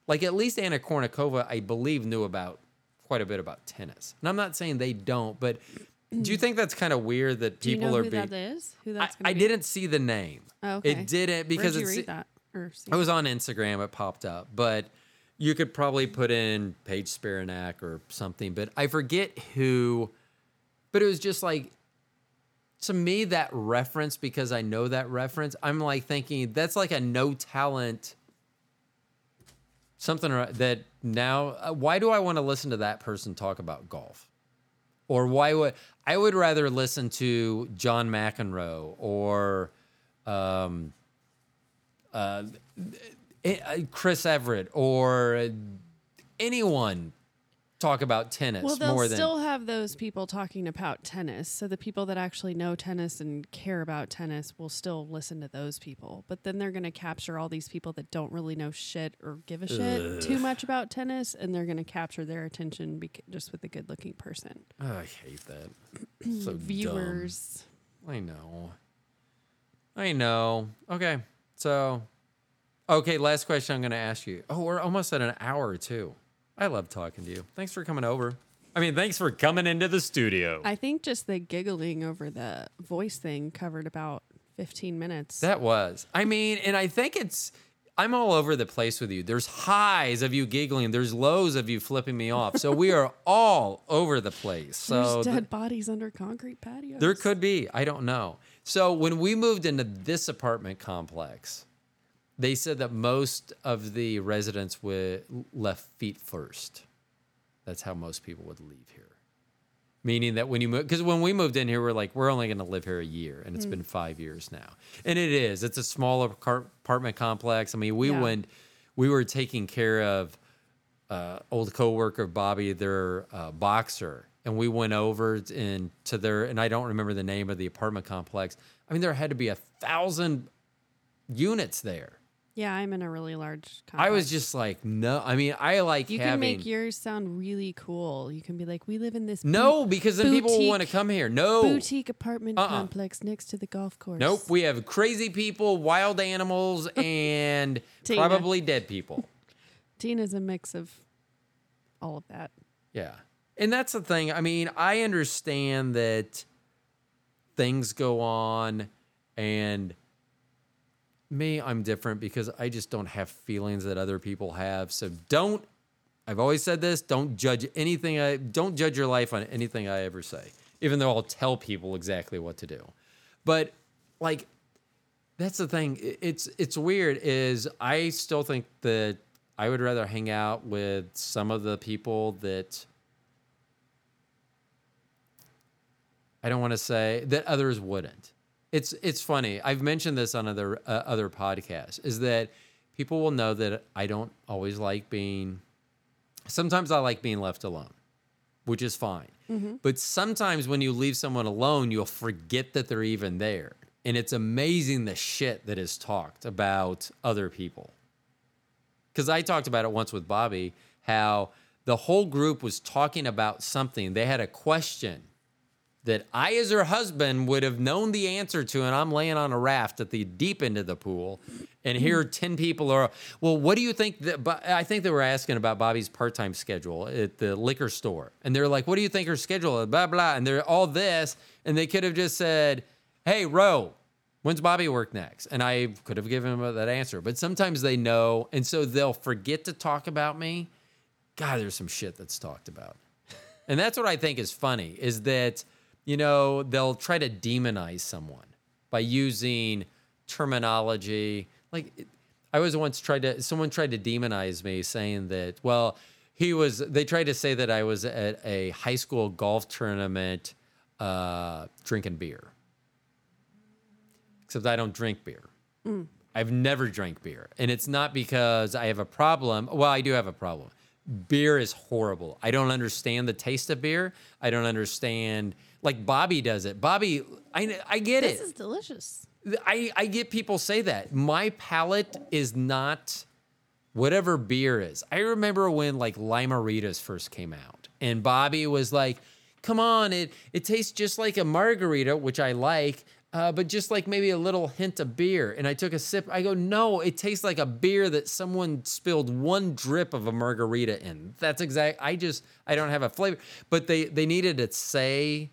Like at least Anna Kournikova, I believe, knew about quite a bit about tennis. And I'm not saying they don't, but do you think that's kind of weird that
Do you
people
know
are
who
being?
that is? Who
I,
that's gonna
I
be?
didn't see the name.
Oh, okay.
It didn't because
Where'd you
it's
read that or
it was on Instagram. It popped up, but you could probably put in Paige Spiranak or something. But I forget who. But it was just like to me that reference because I know that reference. I'm like thinking that's like a no talent. Something that now. uh, Why do I want to listen to that person talk about golf? Or why would I would rather listen to John McEnroe or um, uh, Eh, uh, Chris Evert or uh, anyone talk about tennis
Well, they'll
more than
still have those people talking about tennis. So the people that actually know tennis and care about tennis will still listen to those people. But then they're going to capture all these people that don't really know shit or give a shit too much about tennis, and they're going to capture their attention bec- just with a good-looking person.
Oh, I hate that. so dumb.
Viewers.
I know. I know. Okay. So, okay, last question I'm going to ask you. Oh, we're almost at an hour, too. I love talking to you. Thanks for coming over. I mean, thanks for coming into the studio.
I think just the giggling over the voice thing covered about 15 minutes.
That was. I mean, and I think it's. I'm all over the place with you. There's highs of you giggling. There's lows of you flipping me off. So we are all over the place. So
There's
th-
dead bodies under concrete patios.
There could be. I don't know. So when we moved into this apartment complex, they said that most of the residents would left feet first. That's how most people would leave here. Meaning that when you move, because when we moved in here, we're like, we're only going to live here a year, and it's been five years now. And it is. It's a smaller car- apartment complex. I mean, we
Yeah.
went, we were taking care of uh, old coworker Bobby, their uh, boxer, and we went over and to their and I don't remember the name of the apartment complex. I mean, there had to be a thousand units there.
Yeah, I'm in a really large complex.
I was just like, no. I mean, I like
You
having
can make yours sound really cool. You can be like, we live in this
no because then people will want to come here. No,
boutique apartment
Uh-uh.
complex next to the golf course.
nope. We have crazy people, wild animals, and probably dead people.
Tina's a mix of all of that.
Yeah. And that's the thing. I mean, I understand that things go on and me, I'm different because I just don't have feelings that other people have. So don't I've always said this, don't judge anything I don't judge your life on anything I ever say. Even though I'll tell people exactly what to do. But like that's the thing. It's it's weird. Is I still think that I would rather hang out with some of the people that I don't want to say that others wouldn't. It's it's funny. I've mentioned this on other uh, other podcasts. Is that people will know that I don't always like being. Sometimes I like being left alone, which is fine. But sometimes when you leave someone alone, you'll forget that they're even there, and it's amazing the shit that is talked about other people because I talked about it once with Bobby, how the whole group was talking about something. They had a question that I, as her husband, would have known the answer to, and I'm laying on a raft at the deep end of the pool, and mm-hmm. here ten people are. Well, what do you think? That, I think they were asking about Bobby's part-time schedule at the liquor store, and they're like, "What do you think her schedule is?" Blah blah, and they're all this, and they could have just said, "Hey, Ro, When's Bobby work next? And I could have given him that answer. But sometimes they know, and so they'll forget to talk about me. God, there's some shit that's talked about. And that's what I think is funny is that, you know, they'll try to demonize someone by using terminology. Like I was once tried to someone tried to demonize me saying that, well, he was they tried to say that I was at a high school golf tournament uh, drinking beer except I don't drink beer. I've never drank beer. And it's not because I have a problem. Well, I do have a problem. Beer is horrible. I don't understand the taste of beer. I don't understand, like Bobby does it. Bobby, I, I get it.
This is delicious.
I, I get people say that. My palate is not whatever beer is. I remember when like Lime-A-Ritas first came out, and Bobby was like, "Come on, it it tastes just like a margarita, which I like." Uh, but just like maybe a little hint of beer. And I took a sip. I go, no, it tastes like a beer that someone spilled one drip of a margarita in. That's exact. I just, I don't have a flavor. But they, they needed to say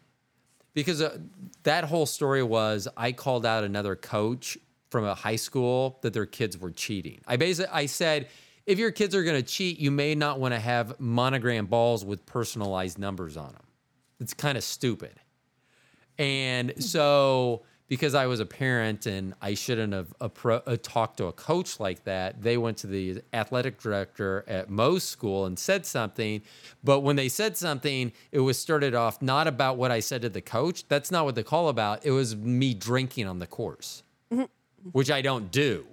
because uh, that whole story was I called out another coach from a high school that their kids were cheating. I basically I said if your kids are going to cheat, you may not want to have monogram balls with personalized numbers on them. It's kind of stupid. And so because I was a parent and I shouldn't have appro- uh, talked to a coach like that. They went to the athletic director at Mo's school and said something. But when they said something, it was started off not about what I said to the coach. That's not what the call about. It was me drinking on the course, which I don't do.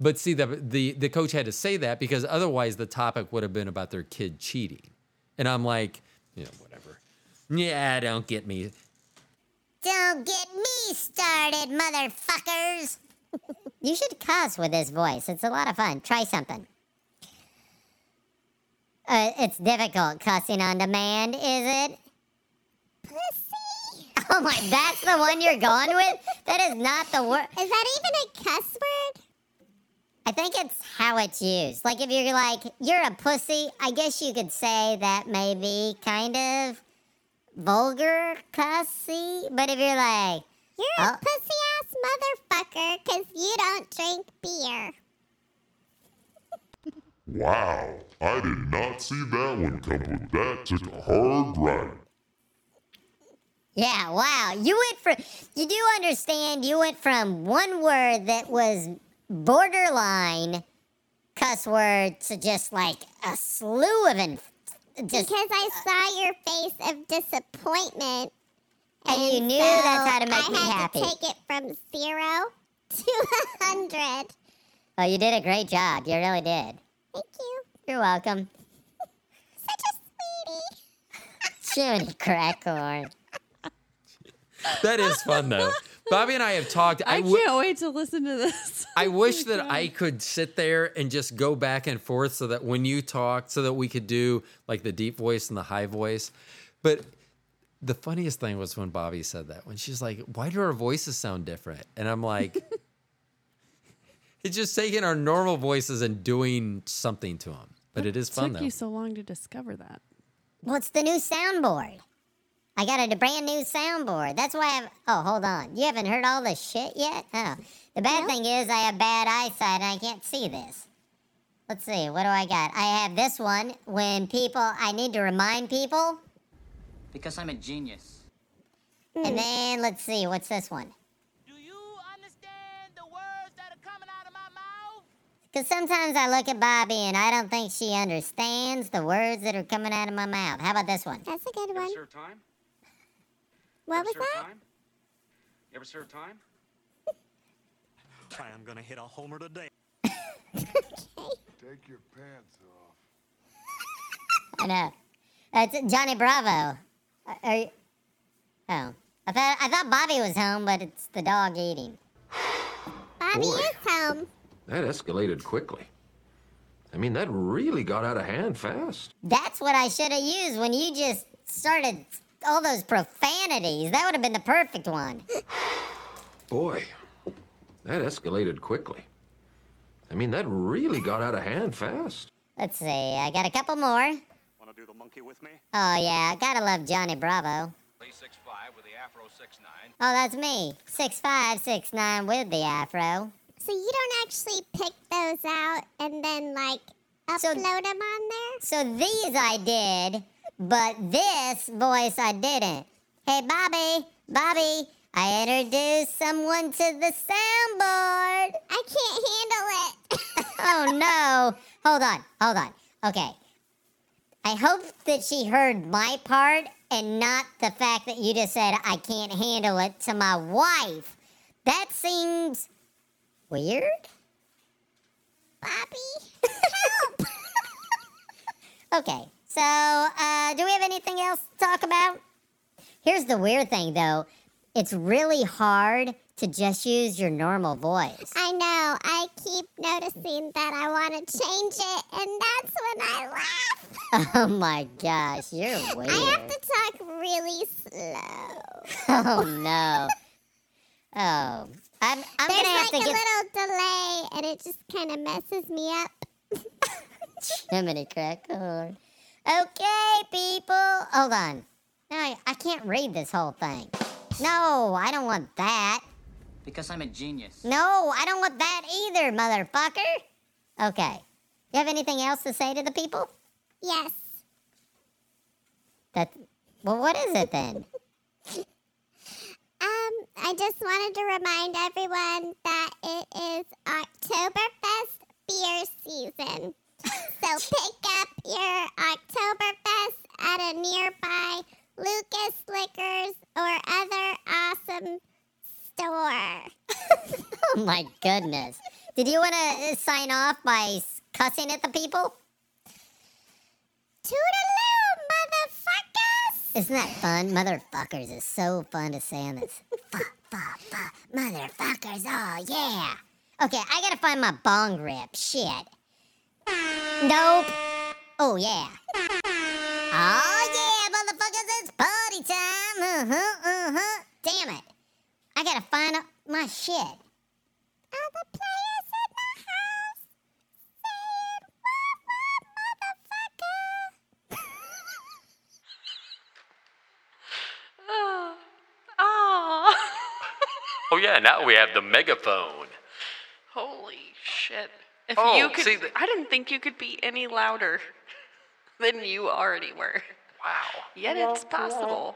But see, the, the the coach had to say that because otherwise the topic would have been about their kid cheating, and I'm like, you know, whatever. Yeah, don't get me.
Don't get me started, motherfuckers. you should cuss with this voice. It's a lot of fun. Try something. Uh, it's difficult cussing on demand, is it?
Pussy.
Oh my, that's the one you're going with? That is not the word.
Is that even a cuss word?
I think it's how it's used. Like if you're like, you're a pussy, I guess you could say that maybe kind of vulgar cussy. But if you're like,
You're
Oh.
a pussy ass motherfucker because you don't drink beer.
Wow, I did not see that one coming. That took a hard ride.
Yeah, wow. You went from, you do understand, you went from one word that was borderline cuss word to just like a slew of inf- just,
Because I uh, saw your face of disappointment.
and you knew that's how to
so
make
I
me
had
happy.
to take it from zero to a hundred.
Oh, you did a great job. You really did.
Thank you.
You're welcome.
Such a sweetie.
Jiminy crack corn.
That is fun though. Bobby and I have talked.
I,
I w-
can't wait to listen to this.
I
Oh
wish
my
that
God.
I could sit there and just go back and forth so that when you talk, so that we could do like the deep voice and the high voice. But the funniest thing was when Bobby said that, when she's like, Why do our voices sound different? And I'm like, It's just taking our normal voices and doing something to them. But it is fun
took
though.
you so long to discover that.
What's the new soundboard? I got a brand new soundboard. That's why I've. Oh, hold on. You haven't heard all this shit yet? Oh. The bad thing is I have bad eyesight and I can't see this. Let's see. What do I got? I have this one when people. I need to remind people.
Because I'm a genius.
And hmm. then let's see. What's this one?
Do you understand the words that are coming out of my mouth?
Because sometimes I look at Bobby and I don't think she understands the words that are coming out of my mouth. How about this one?
That's a good
You ever
one.
time?
What
Ever
was that?
time? You ever serve time?
I'm gonna hit a homer today. okay.
Take your pants off.
I know. Uh, it's Johnny Bravo. Are, are you, oh, I thought I thought Bobby was home, but it's the dog eating.
Bobby
Boy.
is home.
That escalated quickly. I mean, that really got out of hand fast.
That's what I should have used when you just started all those profanities. That would have been the perfect one.
Boy, that escalated quickly. I mean, that really got out of hand fast.
Let's see. I got a couple more.
Wanna do the monkey with me?
Oh yeah, I gotta love Johnny Bravo.
six five with the afro six nine.
Oh, that's me. Six five, six nine with the afro.
So you don't actually pick those out and then like
So-
upload them on there?
So these I did, but this voice I didn't. Hey, Bobby, Bobby, I introduced someone to the soundboard.
I can't handle it.
Oh no. Hold on, hold on. Okay. I hope that she heard my part and not the fact that you just said I can't handle it to my wife. That seems weird.
Bobby, help!
Okay, so uh, do we have anything else to talk about? Here's the weird thing, though. It's really hard to just use your normal voice.
I know. I keep noticing that I want to change it, and that's when I laugh.
Oh my gosh, you're weird.
I have to talk really slow.
Oh no. Oh, I'm, I'm
There's
gonna have
like
to
a
get
little delay, and it just kind of messes me up.
Jiminy crack corn. Okay, people. Hold on. No, I, I can't read this whole thing. No, I don't want that.
Because I'm a genius.
No, I don't want that either, motherfucker. Okay. You have anything else to say to the people?
Yes.
That. Well, what is it then?
Um, Um, I just wanted to remind everyone that it is Oktoberfest beer season. so pick up your Oktoberfest at a nearby Lukas Liquors or other awesome store.
Oh my goodness. Did you want to uh, sign off by cussing at the people?
Toodaloo, motherfuckers!
Isn't that fun? Motherfuckers is so fun to say on this. fuck, fuck, fuck. Motherfuckers, oh yeah. Okay, I gotta find my bong rip. Shit. Nope. Oh yeah. Oh yeah, motherfuckers, it's party time. Uh huh, uh huh. Damn it. I gotta find out my shit.
All the players in the house saying, wah, wah, motherfucker.
Oh.
Oh yeah, now we have the megaphone.
Holy shit. If
Oh,
you could
see, the-
I didn't think you could be any louder than you already were.
Wow.
Yet it's possible.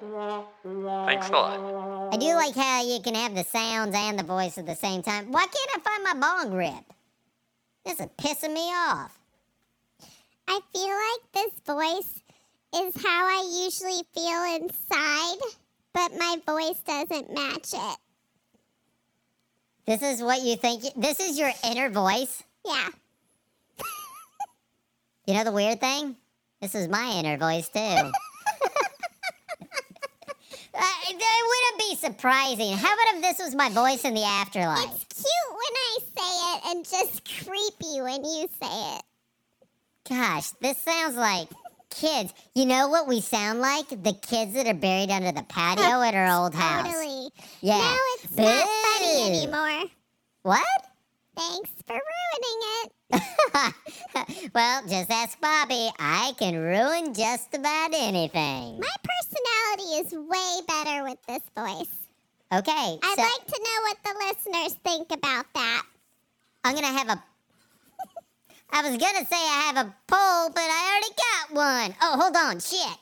Thanks a lot.
I do like how you can have the sounds and the voice at the same time. Why can't I find my bong rip? This is pissing me off.
I feel like this voice is how I usually feel inside, but my voice doesn't match it.
This is what you think. This is your inner voice.
Yeah.
You know the weird thing? This is my inner voice too. uh, it wouldn't be surprising. How about if this was my voice in the afterlife?
It's cute when I say it and just creepy when you say it.
Gosh, this sounds like kids. You know what we sound like? The kids that are buried under the patio at our old house.
Totally.
Yeah.
Now it's not funny anymore.
What?
Thanks for ruining it.
well, just ask Bobby. I can ruin just about anything.
My personality is way better with this voice.
Okay,
I'd
so
like to know what the listeners think about that.
I'm gonna have a. I was gonna say I have a poll, but I already got one. Oh, hold on, shit!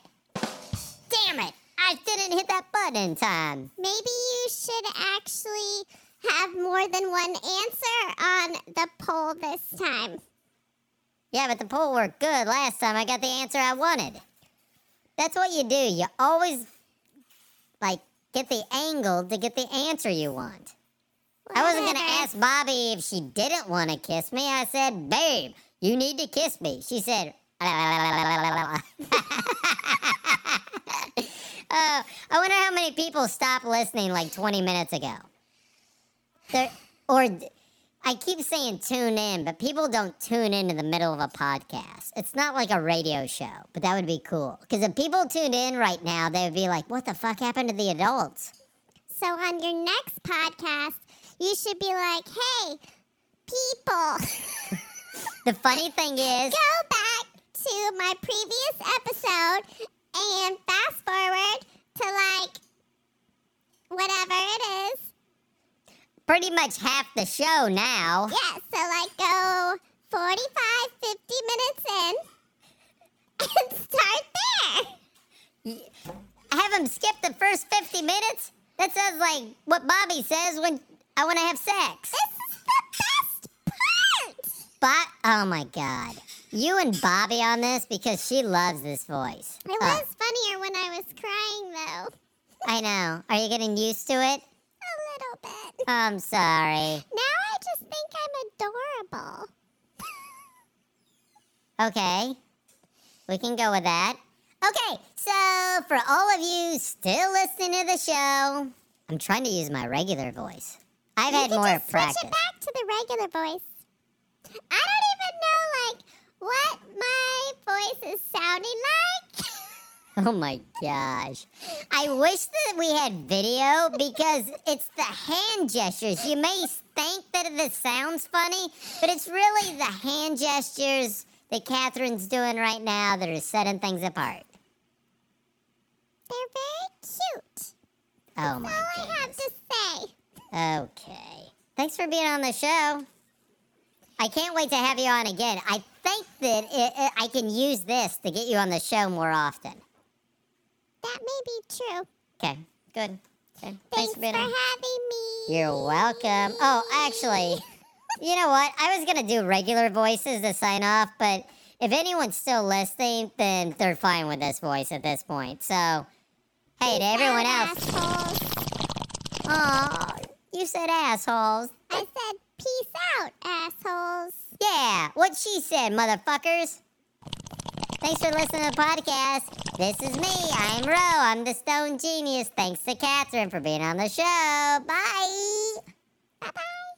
Damn it! I didn't hit that button in time.
Maybe you should actually have more than one answer on the poll this time.
Yeah, but the poll worked good last time. I got the answer I wanted. That's what you do. You always like get the angle to get the answer you want. I wasn't gonna ask Bobby if she didn't want to kiss me. I said, "Babe, you need to kiss me." She said, "Oh, I wonder how many people stopped listening like 20 minutes ago." There, or I keep saying tune in, but people don't tune into the middle of a podcast. It's not like a radio show, but that would be cool. Because if people tuned in right now, they would be like, "What the fuck happened to the adults?"
So on your next podcast, you should be like, hey, people,
The funny thing is,
go back to my previous episode and fast forward to like whatever it is.
Pretty much half the show now.
Yeah, so like go 45, 50 minutes in and start there.
I have them skip the first 50 minutes? That sounds like what Bobby says when I want to have sex.
This is the best part.
But, oh my God. You and Bobby on this because she loves this voice.
It was funnier when I was crying though.
I know. Are you getting used to it?
A little bit.
I'm sorry.
Now I just think I'm adorable.
Okay. We can go with that. Okay, so for all of you still listening to the show, I'm trying to use my regular voice. I've
you
had more
just
practice.
Switch it back to the regular voice. I don't even know like what my voice is sounding like.
Oh my gosh. I wish that we had video because it's the hand gestures. You may think that this sounds funny, but it's really the hand gestures that Catherine's doing right now that are setting things apart.
They're very cute.
Oh my
All I have to say.
Okay. Thanks for being on the show. I can't wait to have you on again. I think that it, it, I can use this to get you on the show more often.
That may be true.
Okay, good. Thanks,
Thanks
for
for having me.
You're welcome. Oh, actually, you know what? I was gonna do regular voices to sign off, but if anyone's still listening, then they're fine with this voice at this point. So, hey, to everyone else. Aw, you said assholes.
I said peace out, assholes.
Yeah, what she said, motherfuckers. Thanks for listening to the podcast. This is me. I'm Ro. I'm the Stone Genius. Thanks to Catherine for being on the show. Bye.
Bye bye.